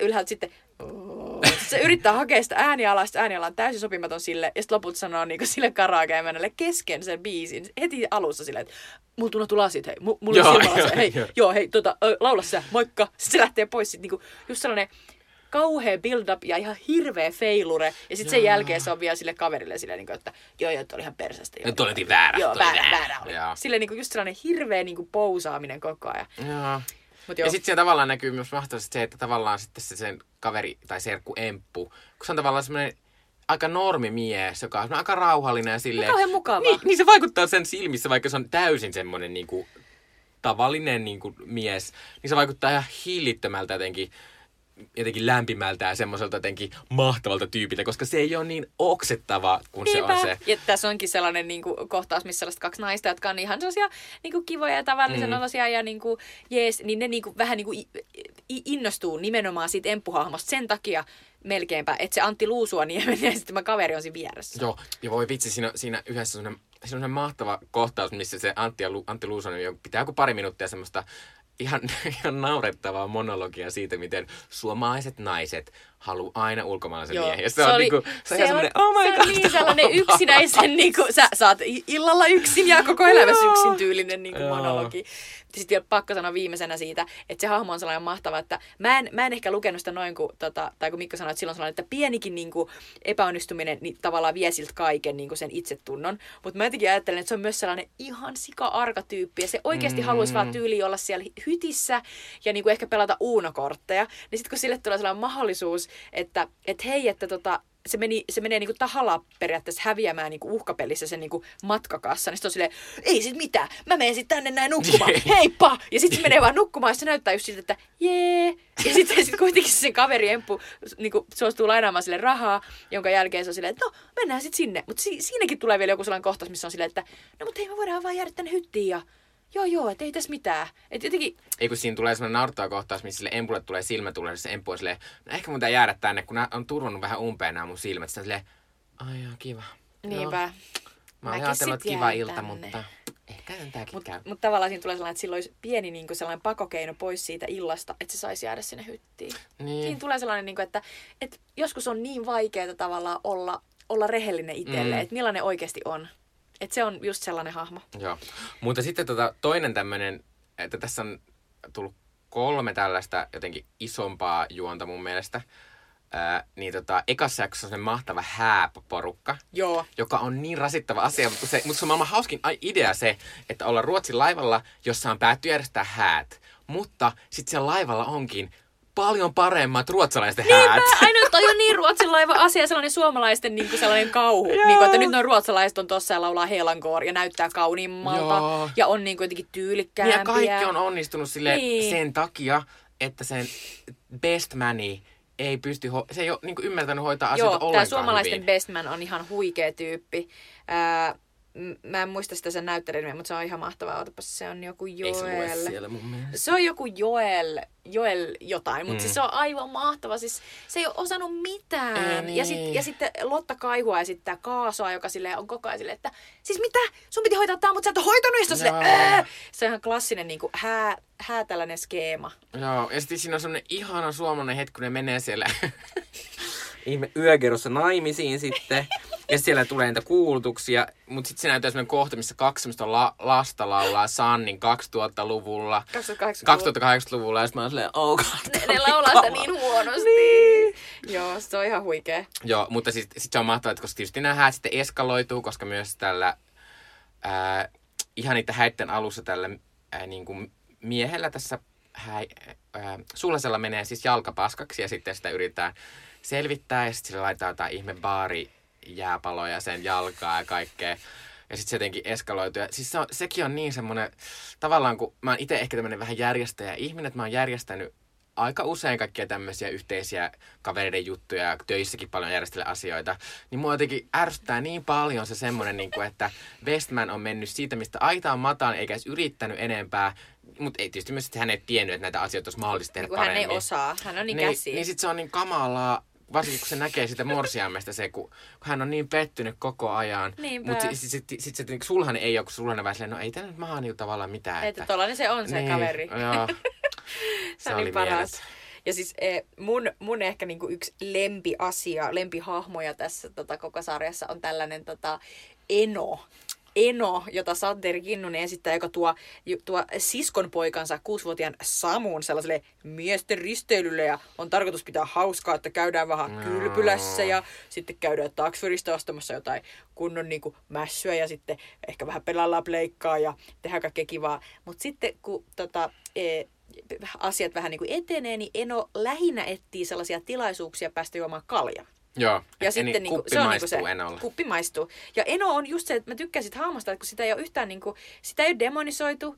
ylhäältä sitten, se yrittää hakea sitä äänialaa, sitten ääniala on täysin sopimaton sille, ja sitten loput sanoo niin sille karaoke-emännälle kesken sen biisin, heti alussa silleen, että mulla tunnettu lasit, hei, mu- mulla Joo, joo, hei, joo. joo, hei, tota, ö, laula sä, moikka. Sitten se lähtee pois, sit niinku, just sellainen kauhea build-up ja ihan hirveä feilure. Ja sitten sen jälkeen se on vielä sille kaverille silleen, niinku, että joo, joo, toi oli ihan persästä. joo. Nyt oltiin väärä, Joo, toi oli väärä, väärä. väärä oli. Joo. Silleen niinku, just sellainen hirveä niinku, pousaaminen koko ajan. Joo. Mut Ja sitten siellä tavallaan näkyy myös mahtavasti se, että tavallaan sitten se sen kaveri tai serkku Emppu, kun se on tavallaan semmoinen aika normimies, joka on aika rauhallinen ja silleen... kauhean mukava. Niin, niin se vaikuttaa sen silmissä, vaikka se on täysin semmoinen niinku, tavallinen niinku, mies, niin se vaikuttaa ihan hillittömältä jotenkin jotenkin lämpimältä ja semmoiselta jotenkin mahtavalta tyypiltä, koska se ei ole niin oksettava kuin se on se. Ja tässä onkin sellainen niin kuin, kohtaus, missä sellaiset kaksi naista, jotka on ihan sellaisia niin kuin, kivoja ja tavallisen Mm. olosia ja niin kuin, jees, niin ne niin kuin, vähän niin kuin, innostuu nimenomaan siitä emppuhahmosta sen takia melkeinpä, että se Antti Luusuoniemen ja sitten tämä kaveri on siinä vieressä. Joo, ja voi vitsi, siinä, siinä yhdessä semmoinen mahtava kohtaus, missä se Antti, ja Lu, Antti Luusonen jo pitää joku pari minuuttia semmoista ihan, ihan naurettavaa monologia siitä, miten suomalaiset naiset haluaa aina ulkomaalaisen miehen. Ja se, on, niinku, se, on ihan semmoinen, oh my se god. on niin sellainen yksinäisen, niin kuin, sä saat i- illalla yksin ja koko elämässä Joo. yksin tyylinen niin kuin Joo. monologi. Sitten vielä pakko sanoa viimeisenä siitä, että se hahmo on sellainen mahtava, että mä en, mä en ehkä lukenut sitä noin kuin, tota, tai kun Mikko sanoi, että silloin sellainen, että pienikin niin kuin, epäonnistuminen niin tavallaan vie siltä kaiken niin kuin sen itsetunnon. Mutta mä jotenkin ajattelen, että se on myös sellainen ihan sika-arka tyyppi ja se oikeasti Mm. haluaisi vaan tyyli olla siellä hytissä ja niin kuin ehkä pelata uunokortteja. Niin sitten kun sille tulee sellainen mahdollisuus, että et hei, että tota, se, meni, se menee niinku tahalla periaatteessa häviämään niinku uhkapelissä sen niinku matkakassa. Niin sitten on silleen, ei sit mitään, mä menen sitten tänne näin nukkumaan, heippa! Ja sitten se menee vaan nukkumaan ja se näyttää just siltä, että jee. Ja sitten sit kuitenkin se sen kaveri Emppu niinku, suostuu lainaamaan sille rahaa, jonka jälkeen se on silleen, että no mennään sitten sinne. Mutta si- siinäkin tulee vielä joku sellainen kohtaus, missä on silleen, että no mutta hei me voidaan vaan jäädä tänne hyttiin ja joo joo, että ei tässä mitään. Että jotenkin, Ei kun siinä tulee semmoinen naurettava kohtaus, missä sille Empulle tulee silmä tulee, se Empu on silleen, no ehkä mun jäädä tänne, kun on turvannut vähän umpeen nämä mun silmät. Sitten silleen, ai joo, kiva. niinpä. Joo. Mä Mäkin ajatellut, kiva ilta, tänne. mutta ehkä tääkin Mutta käy. mut tavallaan siinä tulee sellainen, että sillä olisi pieni niin kuin sellainen pakokeino pois siitä illasta, että se saisi jäädä sinne hyttiin. Niin. Siinä tulee sellainen, niin kuin, että, että joskus on niin vaikeaa tavallaan olla, olla rehellinen itselle, Mm. että millainen oikeasti on. Että se on just sellainen hahmo. Joo. Mutta sitten tota, toinen tämmöinen, että tässä on tullut kolme tällaista jotenkin isompaa juonta mun mielestä. Ää, niin tota, ekassa jaksossa on semmoinen mahtava hääporukka, Joo. joka on niin rasittava asia, mutta se, mutta se on maailman hauskin ai- idea se, että olla Ruotsin laivalla, jossa on päätty järjestää häät. Mutta sitten siellä laivalla onkin paljon paremmat ruotsalaisten häät. Niinpä, aina toi on niin ruotsin laiva asia, sellainen suomalaisten niin kuin sellainen kauhu. niin kuin, että nyt noin ruotsalaiset on tossa ja laulaa Helankoor ja näyttää kauniimmalta. Joo. Ja on niin kuin jotenkin Niin tyylikkäämpiä. ja kaikki on onnistunut sille Niin. sen takia, että sen best mani ei pysty, ho- se ei ole niin ymmärtänyt hoitaa asioita Joo, tämä ollenkaan suomalaisten hyvin. bestman on ihan huikea tyyppi. Ää, m- mä en muista sitä sen näyttelijän nimeä, mutta se on ihan mahtavaa. Otapas, se on joku Ei se Joel. siellä mun mielestä. Se on joku Joel, Joel jotain, mutta Mm. siis se on aivan mahtava. Siis se ei ole osannut mitään. Ei ja, niin. sit, ja sitten Lotta Kaihua esittää Kaasoa, joka sille on koko ajan silleen, että siis mitä? Sun piti hoitaa tämä, mutta sä et ole hoitanut. Ja sitten silleen, Joo. "Ää!" Se on ihan klassinen niin kuin, hää, hää tällainen skeema. Joo, ja sitten siinä on semmoinen ihana suomalainen hetki, kun ne menee siellä ihme yökerrossa naimisiin sitten. Ja siellä tulee niitä kuulutuksia. Mutta sitten se näyttää sellainen kohta, missä kaksi semmoista la- lasta laulaa Sannin 2000-luvulla. 2080-luvulla. 2080-luvulla. Ja sitten mä oon silleen, oh God, Ne, ne on laulaa sitä niin huonosti. Niin. Joo, se on ihan huikea. Joo, mutta sitten sit se on mahtavaa, että koska tietysti nämä sitten eskaloituu, koska myös tällä ää, ihan niiden häitten alussa tällä ää, niin kuin miehellä tässä hä, ää, sulhasella menee siis jalka paskaksi ja sitten sitä yritetään selvittää ja sitten sillä laitetaan jotain ihme baari jääpaloja sen jalkaa ja kaikkea. Ja sitten se jotenkin eskaloituu. Ja siis se on, sekin on niin semmoinen, tavallaan kun mä oon itse ehkä tämmöinen vähän järjestäjä ihminen, että mä oon järjestänyt aika usein kaikkia tämmöisiä yhteisiä kavereiden juttuja ja töissäkin paljon järjestellä asioita, niin mua jotenkin ärsyttää niin paljon se semmoinen, niin kuin, että Westman on mennyt siitä, mistä aita on matalan, eikä edes yrittänyt enempää, mutta ei tietysti myös, että hän ei tiennyt, että näitä asioita olisi mahdollista tehdä Niin kun hän paremmin. ei osaa. Hän on niin, niin, käsi. niin sit se on niin kamalaa, varsinkin kun se näkee sitä morsiammesta se, kun, kun hän on niin pettynyt koko ajan. Mutta sitten sit, sit, sit, se, niin sulhanen ei ole, kun vähän silleen, no ei tämä nyt maha niinku tavallaan mitään. että tollanen se on se niin, kaveri. Joo. Se on niin paras. Ja siis eh, mun, mun ehkä niinku yksi lempiasia, lempihahmoja tässä tota, koko sarjassa on tällainen tota, Eno. Eno, jota Santeri Kinnunen esittää, joka tuo, tuo siskon poikansa kuusivuotiaan Samuun sellaiselle miesten risteilylle ja on tarkoitus pitää hauskaa, että käydään vähän No. kylpylässä ja sitten käydään taksferista ostamassa jotain kunnon niin kuin, mässyä ja sitten ehkä vähän pelaillaan pleikkaa ja tehdään kaikkea kivaa. Mutta sitten kun tota, e, asiat vähän niin kuin etenee, niin Eno lähinnä etsii sellaisia tilaisuuksia päästä juomaan kaljaa. Joo. Ja et sitten eni- niinku, se on niinku se, Enolle. kuppi maistuu. Ja Eno on just se, että mä tykkään sit hahmosta, että kun sitä ei ole yhtään niinku, sitä ei ole demonisoitu,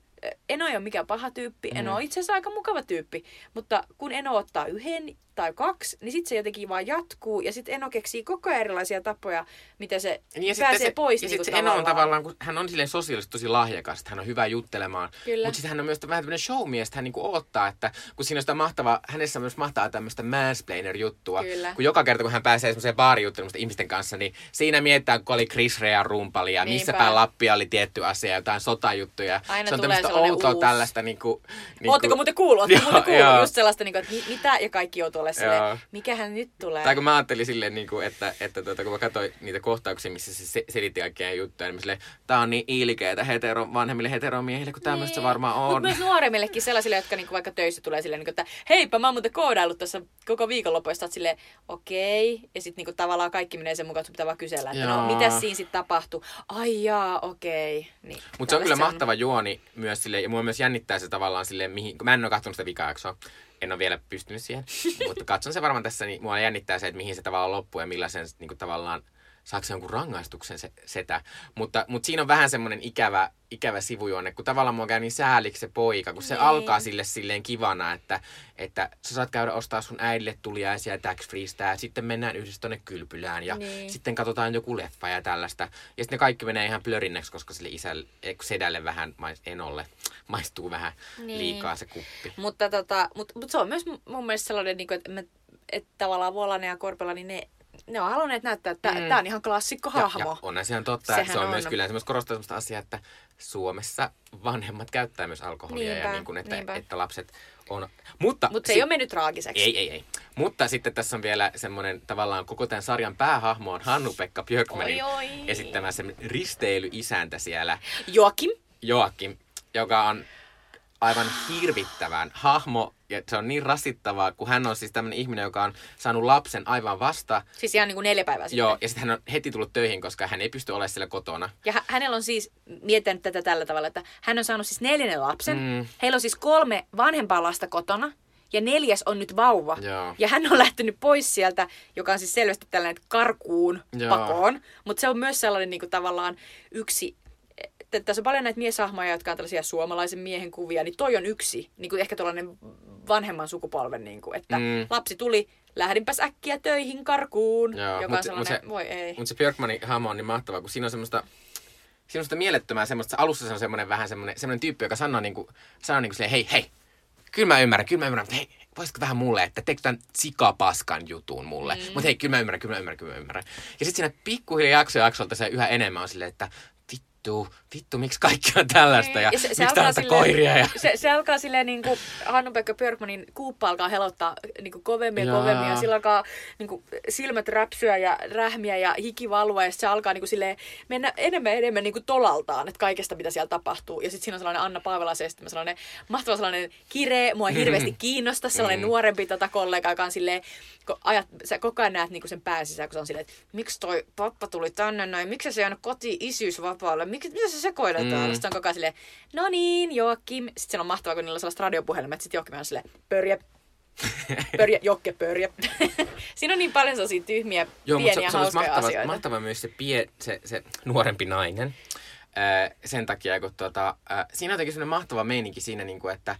Eno ei ole mikään paha tyyppi, Eno Mm. on itse asiassa aika mukava tyyppi. Mutta kun Eno ottaa yhden tai kaksi, niin sitten se jotenkin vaan jatkuu ja sitten Eno keksii koko ajan erilaisia tapoja, miten se Niin ja pääsee se, pois ja niinku sitten Eno on tavallaan, kun hän on silleen sosiaalisesti tosi lahjakas, että hän on hyvä juttelemaan. Kyllä. Mutta sitten hän on myös vähän tämmöinen showmies, että hän niinku odottaa, että kun siinä on sitä mahtavaa, hänessä on myös mahtavaa tämmöistä mansplainer-juttua. Kyllä. Kun joka kerta, kun hän pääsee semmoiseen baarijuttelemaan ihmisten kanssa, niin siinä mietitään, kun oli Chris Rean rumpali ja missä päin Lappia oli tietty asia, jotain sotajuttuja. Aina se on tulee sellainen outoa uusi- tällaista niinku... niinku Ootteko muuten kuullut? Ootteko muuten kuullut? joo. Just sellaista, niinku, että mi- mitä? Ja kaikki joutuu olemaan silleen, mikähän nyt tulee? Tai kun mä ajattelin silleen, niin kuin, että, että tuota, kun mä katsoin niitä kohtauksia, missä se se- selitti kaikkia juttuja, niin mä silleen, tää on niin ilkeetä hetero, vanhemmille heteromiehille, kun tämmöistä se varmaan Mutta on. Niin. myös nuoremmillekin sellaisille, jotka niinku vaikka töissä tulee silleen, niinku, että heipä, mä oon muuten koodaillut tässä koko sä oot silleen, okei. Ja sitten niinku, tavallaan kaikki menee sen mukaan, että sun pitää vaan kysellä, että no, Joo. mitä siinä sitten tapahtuu? Ai jaa, okei. Niin, Mutta se on kyllä tällaista mahtava juoni myös silleen, ja mua myös jännittää se tavallaan silleen, mihin, kun mä en ole katsonut sitä vikajaksoa, en ole vielä pystynyt siihen, mutta katson se varmaan tässä, niin mua jännittää se, että mihin se tavallaan loppuu ja millaisen niin kuin tavallaan saako se jonkun rangaistuksen se, setä. Mutta, mutta siinä on vähän semmoinen ikävä, ikävä sivujuonne, kun tavallaan mua käy niin sääliksi se poika, kun se Niin. alkaa sille silleen kivana, että, että sä saat käydä ostaa sun äidille tuliaisia tax freestä ja sitten mennään yhdessä tonne kylpylään ja Niin. sitten katsotaan joku leffa ja tällaista. Ja sitten ne kaikki menee ihan plörinneksi, koska sille isälle, eh, sedälle vähän, enolle, maistuu vähän Niin. liikaa se kuppi. Mutta tota, mut, mut se on myös mun- mielestä sellainen, niin kuin, että, me, että tavallaan Vuolanen ja Korpela, niin ne, ne on halunneet näyttää, että Mm. tämä on ihan klassikko Ja, hahmo. ja onhan se on totta, Sehän että se on, on. myös kyllä myös korostaa sellaista asiaa, että Suomessa vanhemmat käyttää myös alkoholia Niinpä, ja niin kuin, että, niinpä. että lapset on... Mutta, Mutta se si- ei ole mennyt traagiseksi. Ei, ei, ei. Mutta sitten tässä on vielä semmoinen tavallaan koko tämän sarjan päähahmo on Hannu-Pekka Björkmanin Oi, oi. esittämä risteilyisäntä siellä. Joakim, Joakim, joka on aivan hirvittävän hahmo, ja se on niin rasittavaa, kun hän on siis tämmöinen ihminen, joka on saanut lapsen aivan vasta. siis ihan niin kuin neljä päivää sitten. Joo, ja sitten hän on heti tullut töihin, koska hän ei pysty olemaan siellä kotona. Ja hä- hänellä on siis, mietin tätä tällä tavalla, että hän on saanut siis neljännen lapsen. Mm. Heillä on siis kolme vanhempaa lasta kotona. Ja neljäs on nyt vauva. Joo. Ja hän on lähtenyt pois sieltä, joka on siis selvästi tällainen karkuun Joo. pakoon. Mutta se on myös sellainen niin kuin tavallaan yksi... että Tässä on paljon näitä mieshahmoja, jotka on tällaisia suomalaisen miehen kuvia, niin toi on yksi, niin kuin ehkä tällainen vanhemman sukupolven, niin kuin, että Mm. lapsi tuli, lähdinpäs äkkiä töihin karkuun, Joo, joka mut on se- mut sellainen, se- voi ei. Mutta se Björkmanin hahmo on niin mahtava, kun siinä on semmoista, siinä on sitä mielettömää semmoista, alussa se on semmoinen vähän semmoinen, semmoinen tyyppi, joka sanoo niinku, sanoo niinku silleen, hei, hei, kyllä mä ymmärrän, kyllä mä ymmärrän, mutta hei, voisitko vähän mulle, että teekö tämän sikapaskan jutun mulle. Mm. Mutta hei, kyllä mä ymmärrän, kyllä mä ymmärrän, kyllä mä ymmärrän. Ja sitten siinä pikkuhiljaa jakso jaksolta se yhä enemmän on silleen, että vittu, vittu, miksi kaikki on tällaista ja, Ja se- se miksi alkaa silleen- koiria ja... Se, se alkaa silleen niin kuin Hannu-Pekka Björkmanin kuuppa alkaa helottaa niin kuin kovemmin ja kovemmin ja sillä alkaa niin kuin silmät räpsyä ja rähmiä ja hiki valua ja se alkaa niin kuin silleen mennä enemmän ja enemmän niin kuin tolaltaan, että kaikesta mitä siellä tapahtuu. Ja sitten siinä on sellainen Anna Paavela se sellainen mahtava sellainen kire, mua hirveästi kiinnosta, sellainen Mm. nuorempi tota kollega, joka on silleen, kun ajat, sä koko ajan näet niin kuin sen pään sisään, kun se on silleen, että miksi toi pappa tuli tänne näin, miksi se ei jäänyt kotiin isyysvapaalle, miksi, mitä se sekoilee täällä? Mm. Sitten on koko ajan silleen, no niin, Joakim. Sitten siellä on mahtavaa, kun niillä on sellaiset radiopuhelimet. Sitten Joakim on silleen, pörjä, pörjä, Jokke, pörjä. Siinä on niin paljon sellaisia tyhmiä, Joo, mutta pieniä, se, se olisi hauskoja mahtava, asioita. mahtava myös se, pie, se, se nuorempi nainen. Öö, sen takia, kun tuota, öö, siinä on jotenkin sellainen mahtava meininki siinä, niin kuin, että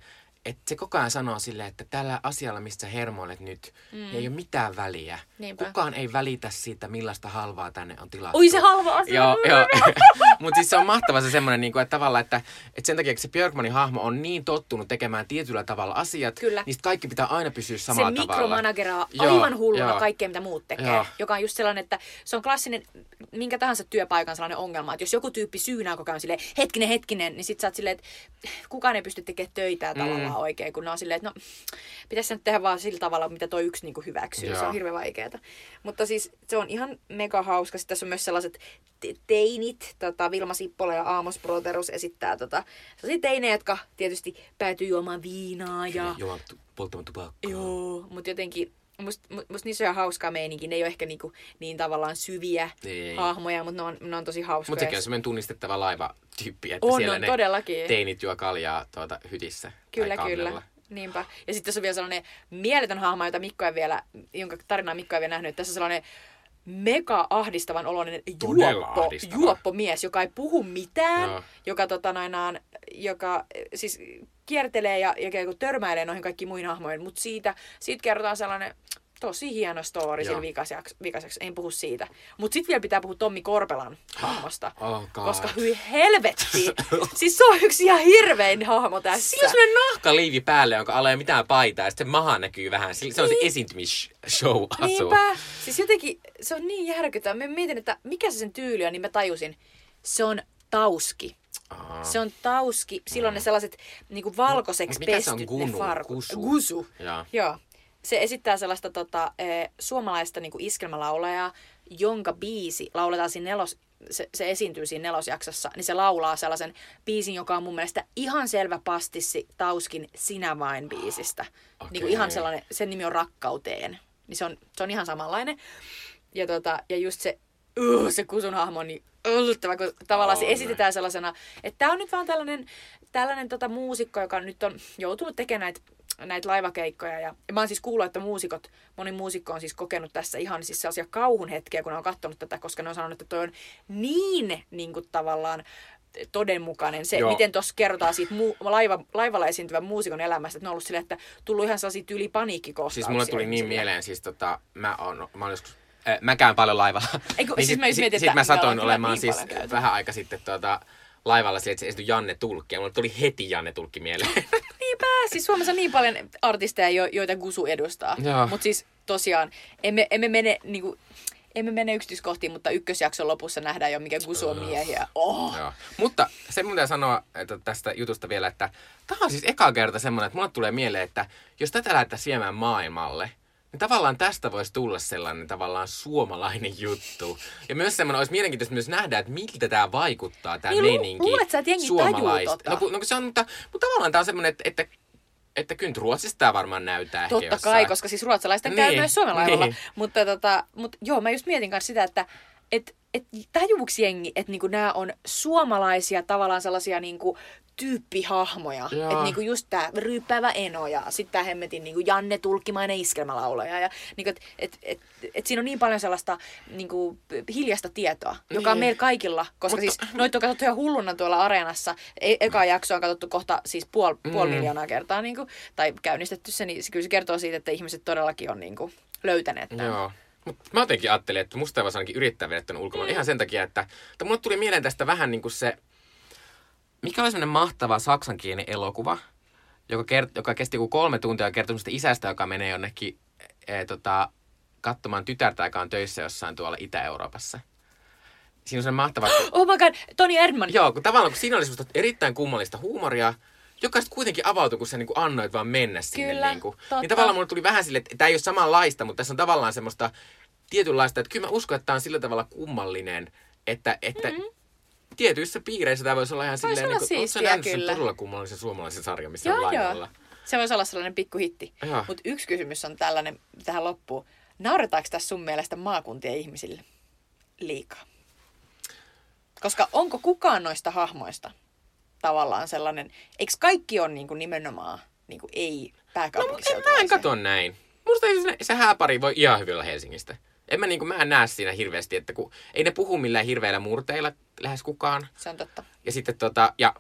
että se koko ajan sanoo silleen, että tällä asialla, mistä hermoilet nyt, mm. ei ole mitään väliä. Niinpä. Kukaan ei välitä siitä, millaista halvaa tänne on tilattu. Oi se halva asia. Joo, joo. Mutta siis se on mahtava se semmoinen, niin kuin, että tavallaan, että, että sen takia, että se Björkmanin hahmo on niin tottunut tekemään tietyllä tavalla asiat, Kyllä. niin kaikki pitää aina pysyä se samalla tavalla. mikromanageraa Joo, aivan hulluna joo. kaikkea, mitä muut tekee. Joo. Joka on just sellainen, että se on klassinen, minkä tahansa työpaikan sellainen ongelma, että jos joku tyyppi syynää koko ajan silleen, hetkinen, hetkinen, niin sit sä oot silleen, että kukaan ei pysty tekemään töitä tavallaan Mm. oikein, kun ne on silleen, että no, pitäisi se nyt tehdä vaan sillä tavalla, mitä toi yksi niinku hyväksyy. Se Joo. on hirveän vaikeaa. Mutta siis se on ihan mega hauska. Sitten tässä on myös sellaiset te- teinit, tota, Vilma Sippola ja Aamos Broterus esittää tota, sellaisia teinejä, jotka tietysti päätyy juomaan viinaa ja... Juo polttamaan tupakkaa. Joo, mutta jotenkin, musta must, niissä on ihan hauskaa meininki. Ne ei ole ehkä niinku, niin tavallaan syviä Ei. hahmoja, mutta ne on, ne on tosi hauskoja. Mutta sekin on semmoinen tunnistettava laivatyyppi, että On, siellä on, ne todellakin. teinit juo kaljaa tuota hytissä Kyllä, kyllä. Niinpä. Ja sitten tässä on vielä sellainen mieletön hahmo, jota Mikko ei vielä, jonka tarinaa Mikko ei vielä nähnyt. Tässä on sellainen mega ahdistavan oloinen juoppo, ahdistava. juoppomies, joka ei puhu mitään, Joo. joka, tota, noinaan, joka siis kiertelee ja, ja törmäilee noihin kaikkiin muihin hahmoihin, mutta siitä, siitä kerrotaan sellainen tosi hieno story Joo. sillä vikaseks, vikaseksi, en puhu siitä. Mutta sitten vielä pitää puhua Tommi Korpelan hahmosta. Oh God. koska hyi helvetti. siis se on yksi ihan hirvein hahmo tässä. Siinä on semmoinen nahkaliivi päälle, jonka alle ei mitään paitaa, ja sitten maha näkyy vähän. Se on se esiintymisshow asu. Niinpä. Siis jotenkin se on niin järkyttävää. Mä mietin, että mikä se sen tyyli on, niin mä tajusin. Se on tauski. Aa. Se on tauski. Silloin ne sellaiset niinku valkoiseksi Mut mikä se on pestyt gunu? ne farkut. Gusu? Gusu. Joo. Joo. Se esittää sellaista tota, eh, suomalaista niinku iskelmälaulajaa, jonka biisi lauletaan siinä nelos, se, se esiintyy siinä nelosjaksossa, niin se laulaa sellaisen biisin, joka on mun mielestä ihan selvä pastissi Tauskin Sinä vain biisistä. Okei. Niin kuin ihan sellainen, sen nimi on Rakkauteen. Niin se on, se on ihan samanlainen. Ja, tota, ja just se, uh, se kusun hahmo on niin yllättävä, kun tavallaan se On. esitetään sellaisena, että tämä on nyt vaan tällainen, tällainen tota muusikko, joka nyt on joutunut tekemään näitä näitä laivakeikkoja. Ja, ja mä oon siis kuullut, että muusikot, moni muusikko on siis kokenut tässä ihan siis sellaisia kauhun hetkiä, kun ne on katsonut tätä, koska ne on sanonut, että toi on niin, niin kuin tavallaan todenmukainen. Se, Joo. miten tuossa kerrotaan siitä muu, laiva, laivalla esiintyvän muusikon elämästä, että ne on ollut silleen, että tullut ihan sellaisia tyyli paniikkikohtauksia. Siis mulle tuli niin mieleen, siis tota, mä oon, mä oon joskus, äh, mä käyn paljon laivalla. Ei kun, Niin siis mietin, sit että mä satoin olemaan niin siis käyty. vähän aika sitten tuota, laivalla sille, että se Janne Tulkki. Ja mulle tuli heti Janne Tulkki mieleen. Niinpä, siis Suomessa on niin paljon artisteja, jo- joita Gusu edustaa. Mutta siis tosiaan, emme, emme mene niinku, emme mene yksityiskohtiin, mutta ykkösjakson lopussa nähdään jo, mikä Gusu on miehiä. Oh. Joo. Mutta se mun pitää sanoa että tästä jutusta vielä, että tämä on siis eka kerta semmoinen, että mulle tulee mieleen, että jos tätä lähdetään viemään maailmalle, niin tavallaan tästä voisi tulla sellainen tavallaan suomalainen juttu. Ja myös semmoinen, olisi mielenkiintoista myös nähdä, että miltä tämä vaikuttaa, tämä Niin, meininki luulet sä, että jengi suomalaista. tota? No, kun, no kun se on, mutta, mutta tavallaan tämä on semmoinen, että, että, että kyllä nyt Ruotsissa tämä varmaan näyttää ehkä Totta jossain. kai, koska siis ruotsalaisten käy Niin, myös Suomen laivalla. niin. Mutta, tota, mutta joo, mä just mietin kanssa sitä, että et, et, tajuuks jengi, että niinku nämä on suomalaisia tavallaan sellaisia niinku tyyppihahmoja. Että niinku just tää ryyppäävä Eno ja sitten tää hemmetin niinku Janne Tulkkimainen iskelmälaulaja. Ja niinku, et, et, et, et siinä on niin paljon sellaista niinku, hiljaista tietoa, joka on Niin. meillä kaikilla. Koska Mutta- siis noita on katsottu ihan hulluna tuolla areenassa. E- eka jakso on katsottu kohta siis puoli, puoli Mm. miljoonaa kertaa. Niinku, tai käynnistetty se, niin se kyllä se kertoo siitä, että ihmiset todellakin on niinku, löytäneet tämän. Joo. Mut mä jotenkin ajattelin, että musta ei ainakin yrittää viedä ulkomaan. Ihan sen takia, että, että mulle tuli mieleen tästä vähän niin kuin se, mikä oli semmoinen mahtava saksankielinen elokuva, joka, kert, joka kesti joku kolme tuntia ja kertoi isästä, joka menee jonnekin e, tota, katsomaan tytärtä, joka on töissä jossain tuolla Itä-Euroopassa. siinä on se mahtava... Oh my god, Toni Erdman. Joo, kun tavallaan kun siinä oli semmoista erittäin kummallista huumoria, joka sitten kuitenkin avautui, kun sä niinku annoit vaan mennä sinne. Kyllä, niinku. totta. Niin tavallaan mulle tuli vähän silleen, että tämä ei ole samanlaista, mutta tässä on tavallaan semmoista tietynlaista, että kyllä mä uskon, että tämä on sillä tavalla kummallinen, että, että mm-hmm. Tietyissä piireissä tämä voisi olla ihan silleen, olla niin kuin, siistiä, kyllä. todella kummallisen suomalaisen sarjan, missä Joo, on joo. lainalla. Se voisi olla sellainen pikkuhitti. Mutta yksi kysymys on tällainen tähän loppuun. Nauretaanko tässä sun mielestä maakuntien ihmisille liikaa? Koska onko kukaan noista hahmoista tavallaan sellainen, eikö kaikki on niinku nimenomaan niinku ei No, mutta en, mä en katso näin. Musta se, se hääpari voi ihan hyvin olla Helsingistä. En mä, niinku, mä en näe siinä hirveästi, että kun ei ne puhu millään hirveillä murteilla lähes kukaan. Se on totta. Ja sitten tota, ja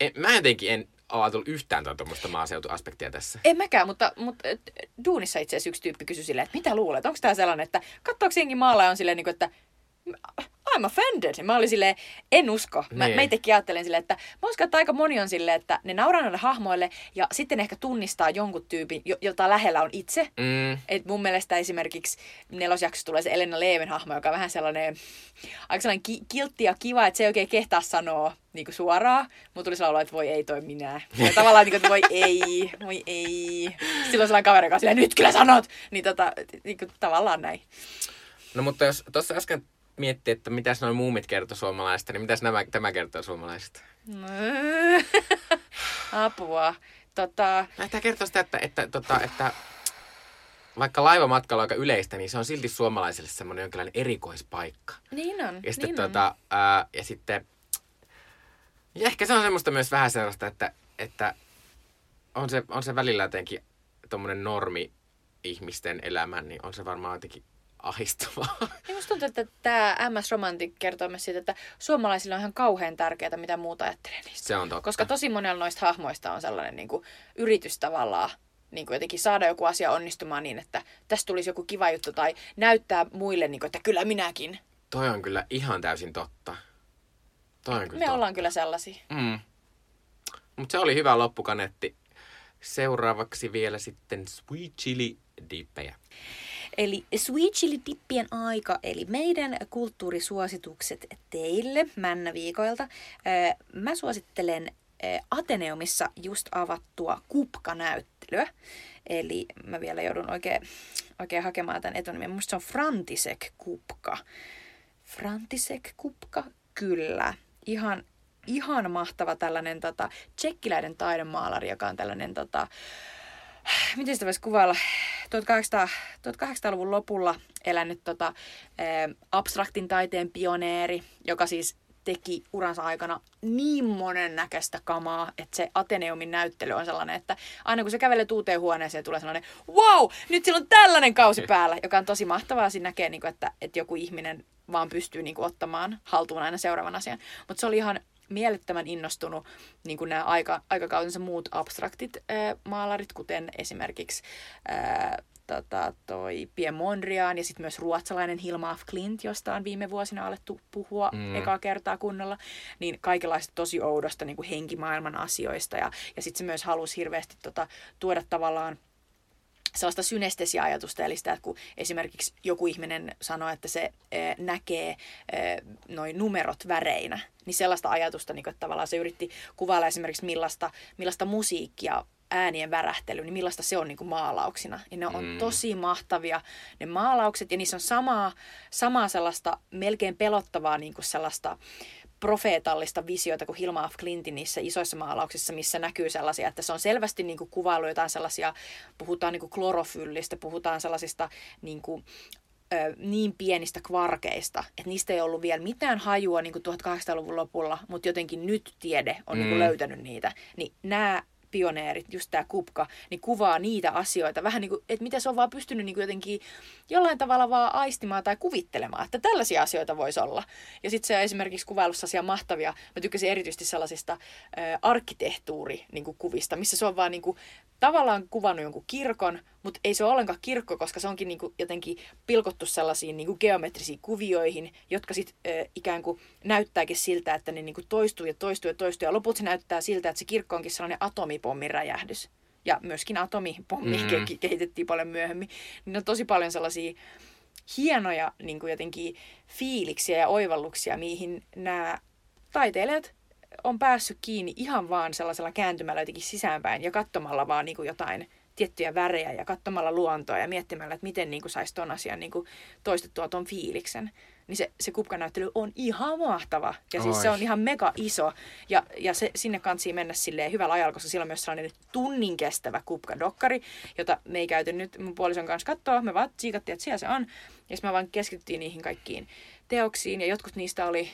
en, mä jotenkin en ajatellut yhtään tuommoista maaseutuaspektia tässä. En mäkään, mutta, mutta duunissa itse asiassa yksi tyyppi kysyi silleen, että mitä luulet, onko tämä sellainen, että katsoako jengi maalla on silleen, niin kuin, että I'm offended. Mä olin silleen, en usko. Mä, Niin. mä itsekin ajattelin silleen, että mä uskon, että aika moni on silleen, että ne nauraa noille hahmoille ja sitten ehkä tunnistaa jonkun tyypin, jo- jota lähellä on itse. Mm, Et mun mielestä esimerkiksi nelosjaksossa tulee se Elena Leven hahmo, joka on vähän sellainen, aika sellainen ki- kiltti ja kiva, että se ei oikein kehtaa sanoa niin kuin suoraan. Mutta tuli sellainen olo, että voi ei toi minä. Ja tavallaan, niin kuin, että voi ei, voi ei. Silloin sellainen kaveri, joka on silleen, nyt kyllä sanot. Niin, tota, niin kuin, tavallaan näin. no mutta jos tuossa äsken miettii, että mitäs noin muumit kertoo suomalaisista, niin mitäs nämä, tämä kertoo suomalaisista? Apua. Tota, Tämä kertoo sitä, että, että, tota, että vaikka laivamatkailu on aika yleistä, niin se on silti suomalaisille semmoinen jonkinlainen erikoispaikka. niin on. Ja sitten, niin tota, ää, ja sitten ja ehkä se on semmoista myös vähän sellaista, että, että on, se, on se välillä jotenkin tuommoinen normi ihmisten elämän, niin on se varmaan jotenkin ahistavaa. Niin musta tuntuu, että tämä MS Romantic kertoo myös siitä, että suomalaisille on ihan kauhean tärkeää, mitä muuta ajattelee niistä. Se on totta. Koska tosi monella noista hahmoista on sellainen niin kuin, yritys tavallaan niin kuin jotenkin saada joku asia onnistumaan niin, että tästä tulisi joku kiva juttu tai näyttää muille, niin kuin, että kyllä minäkin. Toi on kyllä ihan täysin totta. Toi on kyllä Me totta. ollaan kyllä sellaisia. Mm. Mutta se oli hyvä loppukaneetti. Seuraavaksi vielä sitten sweet chili dippejä. Eli Sweet Chili Dippien aika, eli meidän kulttuurisuositukset teille männäviikoilta. Mä suosittelen Ateneumissa just avattua kupkanäyttelyä. Eli mä vielä joudun oikein, oikein hakemaan tämän etunimen. Musta se on Frantisek kupka. Frantisek kupka, kyllä. Ihan, ihan mahtava tällainen tota, tsekkiläinen taidemaalari, joka on tällainen tota, miten sitä voisi kuvailla, 1800, 1800-luvun lopulla elänyt tota, ä, abstraktin taiteen pioneeri, joka siis teki uransa aikana niin monennäköistä kamaa, että se Ateneumin näyttely on sellainen, että aina kun se kävelee uuteen huoneeseen, tulee sellainen, wow, nyt sillä on tällainen kausi päällä, joka on tosi mahtavaa. Siinä näkee, niin että, että joku ihminen vaan pystyy niin ottamaan haltuun aina seuraavan asian. Mutta se oli ihan mielettömän innostunut niin kuin nämä aika, aikakautensa muut abstraktit ää, maalarit, kuten esimerkiksi ää, tota, toi Pien Mondrian ja sitten myös ruotsalainen Hilma af Klint, josta on viime vuosina alettu puhua mm. ekaa kertaa kunnolla, niin kaikenlaista tosi oudosta niin kuin henkimaailman asioista. Ja, ja sitten se myös halusi hirveästi tota, tuoda tavallaan sellaista synestesia-ajatusta, eli sitä, että kun esimerkiksi joku ihminen sanoo, että se eh, näkee eh, noin numerot väreinä, niin sellaista ajatusta, niin kuin, että tavallaan se yritti kuvailla esimerkiksi millaista, millaista musiikkia äänien värähtely, niin millaista se on niin kuin maalauksina. Ja ne on mm. tosi mahtavia ne maalaukset, ja niissä on samaa, samaa sellaista melkein pelottavaa niin kuin sellaista profeetallista visiota kuin Hilma af Clintin niissä isoissa maalauksissa, missä näkyy sellaisia, että se on selvästi niin kuin kuvailu jotain sellaisia, puhutaan niin kuin klorofyllistä, puhutaan sellaisista niin kuin, ö, niin pienistä kvarkeista, että niistä ei ollut vielä mitään hajua niin kuin 1800-luvun lopulla, mutta jotenkin nyt tiede on niin kuin Mm. löytänyt niitä. Niin nämä pioneerit, just tämä kupka, niin kuvaa niitä asioita. Vähän niin kuin, että miten se on vaan pystynyt niin kuin jotenkin jollain tavalla vaan aistimaan tai kuvittelemaan, että tällaisia asioita voisi olla. Ja sitten se on esimerkiksi kuvailussa sellaisia mahtavia, mä tykkäsin erityisesti sellaisista äh, arkkitehtuuri niin kuvista, missä se on vaan niin kuin, tavallaan kuvannut jonkun kirkon, mutta ei se ole ollenkaan kirkko, koska se onkin niin kuin jotenkin pilkottu sellaisiin niin kuin geometrisiin kuvioihin, jotka sitten äh, ikään kuin näyttääkin siltä, että ne niin kuin toistuu ja toistuu ja toistuu. Ja lopulta se näyttää siltä, että se kirkko onkin sellainen atomipommin räjähdys. Ja myöskin atomipommi Mm. mm. kehitettiin paljon myöhemmin. Niin on tosi paljon sellaisia hienoja niin kuin jotenkin fiiliksiä ja oivalluksia, mihin nämä taiteilijat on päässyt kiinni ihan vaan sellaisella kääntymällä jotenkin sisäänpäin ja katsomalla vaan niin kuin jotain tiettyjä värejä ja katsomalla luontoa ja miettimällä, että miten niin kuin saisi ton asian niin kuin toistettua ton fiiliksen. Niin se, se kupkanäyttely on ihan mahtava. Ja siis Oi. se on ihan mega iso. Ja, ja se, sinne kansi mennä silleen hyvällä ajalla, koska sillä on myös sellainen tunnin kestävä kupkadokkari, jota me ei käyty nyt mun puolison kanssa katsoa. Me vaan tsiikattiin, että siellä se on. Ja sitten me vaan keskityttiin niihin kaikkiin teoksiin. Ja jotkut niistä oli,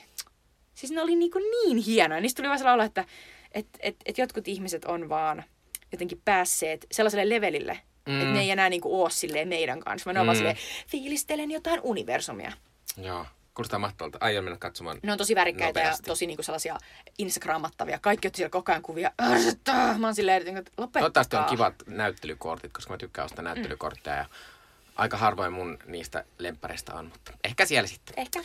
siis ne oli niin, kuin niin hienoja. Niistä tuli vaan sellainen että et, et, et jotkut ihmiset on vaan jotenkin päässeet sellaiselle levelille, mm. että ne ei enää niinku oo silleen meidän kanssa, vaan ne on vaan Mm. silleen, fiilistelen jotain universumia. Joo, kuulostaa mahtavalta. Aion mennä katsomaan. Ne on tosi värikkäitä Nopeasti. ja tosi niinku sellaisia Instagrammattavia. Kaikki otti siellä koko ajan kuvia. Ärsyttää! Mä oon silleen, että lopettaa. Toivottavasti on kivat näyttelykortit, koska mä tykkään ostaa näyttelykortteja ja aika harvoin mun niistä lemppareista on, mutta ehkä siellä sitten. Ehkä.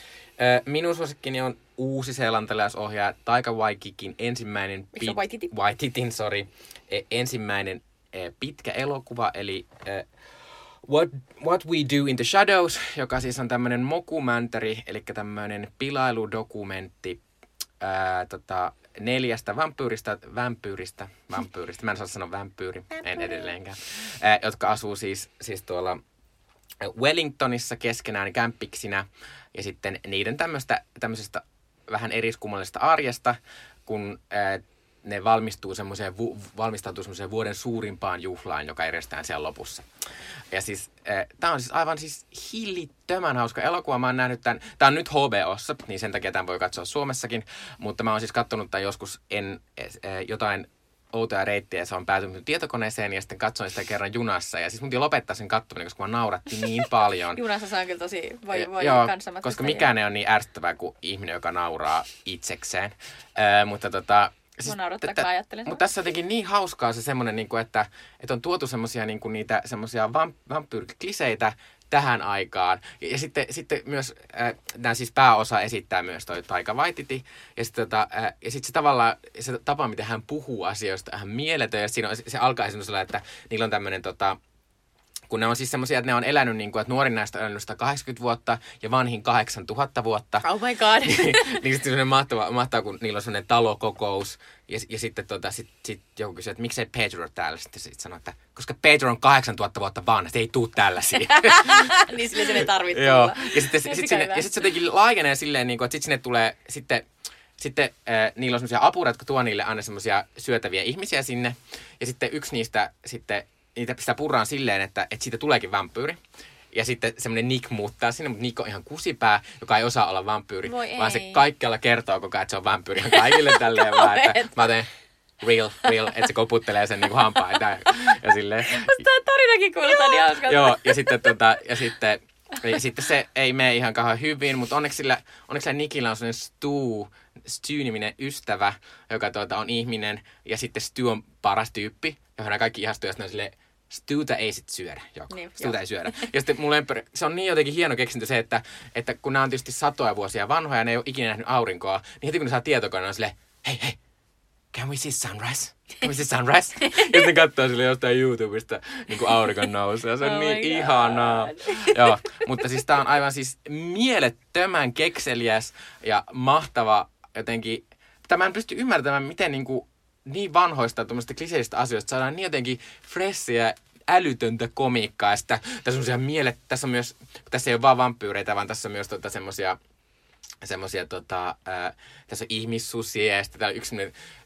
Minun suosikkini on uusi seelantalaisohjaaja Taika Waititin ensimmäinen... On Waititi? Waititin, sorry. E, ensimmäinen e, pitkä elokuva, eli e, What, What We Do in the Shadows, joka siis on tämmöinen mokumänteri, eli tämmöinen pilailudokumentti ää, tota, neljästä vampyyristä, vampyyristä, vampyyristä, mä en saa sanoa vampyyri, en edelleenkään, ää, jotka asuu siis, siis tuolla Wellingtonissa keskenään kämppiksinä ja sitten niiden tämmöistä, tämmöisestä vähän eriskummallisesta arjesta, kun ää, ne valmistuu semmoiseen, vu, valmistautuu semmoiseen vuoden suurimpaan juhlaan, joka järjestetään siellä lopussa. Ja siis, tämä on siis aivan siis hillittömän hauska elokuva. Mä oon nähnyt tämän, tää on nyt HBOssa, niin sen takia tämän voi katsoa Suomessakin, mutta mä oon siis katsonut tämän joskus en, ää, jotain outoja reittejä, ja se on päätynyt tietokoneeseen ja sitten katsoin sitä kerran junassa. Ja siis mun piti lopettaa sen katsominen, koska mä nauratti niin paljon. Junassa se on kyllä tosi, voi, voi Joo, koska mikään ei ole niin ärsyttävää kuin ihminen, joka nauraa itsekseen. Öö, mutta tota... Tätä- kun ajattelen Mutta tässä on jotenkin niin hauskaa se semmoinen, niin kuin, että, että on tuotu semmoisia niin niitä semmoisia vamp- vampyyrikliseitä tähän aikaan. Ja, ja sitten, sitten myös, äh, nämä siis pääosa esittää myös toi Taika Waititi. Ja sitten tota, äh, sit se tavallaan, se tapa, miten hän puhuu asioista, hän mieletön. Ja siinä on, se alkaa semmoisella, että niillä on tämmöinen tota, kun ne on siis semmoisia, että ne on elänyt niin kuin, että nuorin näistä on elänyt 180 vuotta ja vanhin 8000 vuotta. Oh my god. niin sitten semmoinen mahtava, mahtava, kun niillä on semmoinen talokokous. Ja, ja sitten tota, sit, sit joku kysyy, että miksei Pedro täällä. Sitten sit sanoo, että koska Pedro on 8000 vuotta vanha, se ei tuu tällaisia. niin sille sen ei tarvitse Joo. Ja sitten Se on sit sinne, ja sit se jotenkin laajenee silleen, niin kuin, että sitten sinne tulee sitten sitten äh, niillä on semmoisia apureita, jotka tuo niille aina semmoisia syötäviä ihmisiä sinne. Ja sitten yksi niistä sitten, niitä sitä purraan silleen, että, että siitä tuleekin vampyyri. Ja sitten semmoinen Nick muuttaa sinne, mutta Nick on ihan kusipää, joka ei osaa olla vampyyri. Voi vaan se ei. kaikkialla kertoo koko ajan, että se on vampyyri. Ja kaikille tälleen vaan, että mä teen real, real, että se koputtelee sen niinku hampaita. Ja, ja silleen. Tämä tarinakin kuulostaa niin hauskalta. Joo, ja sitten, tota, ja sitten, ja sitten se ei mene ihan kauhean hyvin, mutta onneksi sillä, onneksi sillä Nikillä on sellainen Stu, Stu-niminen ystävä, joka tuota, on ihminen, ja sitten Stu on paras tyyppi, johon nämä kaikki ihastuu, ja sitten on silleen, Stuta ei sit syödä, joko. Niin, Stuta joo. ei syödä. Ja sitten mun lempari, se on niin jotenkin hieno keksintö se, että, että kun nämä on tietysti satoja vuosia vanhoja, ne ei ole ikinä nähnyt aurinkoa, niin heti kun ne saa tietokoneen, on silleen, hei, hei, can we see sunrise? Can we see sunrise? ja sitten katsoo sille jostain YouTubesta niin kuin auringon nousua. Se on Oh niin God. ihanaa. Joo, mutta siis tää on aivan siis mielettömän kekseliäs ja mahtava jotenkin. Tämä en pysty ymmärtämään, miten niin, kuin, niin vanhoista tuommoista kliseistä asioista saadaan niin jotenkin fressiä älytöntä komiikkaa. Ja sitä, tässä on mielet, tässä on myös, tässä ei ole vaan vampyyreitä, vaan tässä on myös tota, semmoisia semmoisia, tota, ää, tässä on ihmissusia ja sitten täällä yksi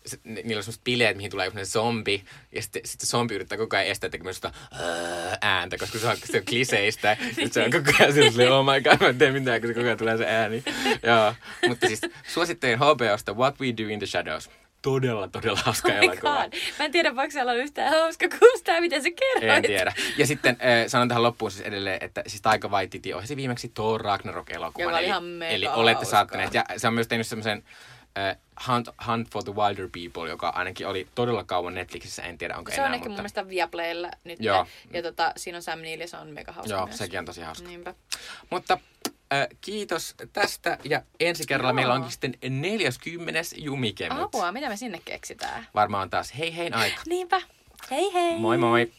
se, ni- niillä on semmoiset bileet, mihin tulee semmoinen zombi ja sitten, sitten se zombi yrittää koko ajan estää tekemästä sitä ää, ääntä, koska se on, se on kliseistä. Sitten se on koko ajan silleen, oh my god, mä en tee mitään, kun se koko ajan tulee se ääni. Joo, mutta siis suosittelen HBOsta What We Do in the Shadows. Todella, todella hauska Oh elokuva. god. Mä en tiedä, voiko siellä olla yhtään hauska kuustaa, miten se kerroit. En tiedä. Ja sitten äh, sanon tähän loppuun siis edelleen, että siis Taika Waititi ohjasi viimeksi Thor Ragnarok-elokuvan. Joka oli eli, ihan mega Eli olette hauska. saattaneet. Ja se on myös tehnyt semmoisen äh, Hunt, Hunt for the Wilder People, joka ainakin oli todella kauan Netflixissä. En tiedä, onko Se on enää, ehkä mun mutta... mielestä Viaplaylla nyt. Joo. Ja tota, siinä on Sam Neill se on mega hauska Joo, myös. sekin on tosi hauska. Niinpä. Mutta äh, kiitos tästä. Ja ensi kerralla Joo. meillä onkin sitten 40. jumikemut. Apua, mitä me sinne keksitään? Varmaan taas hei hein aika. Niinpä. Hei hei! Moi moi!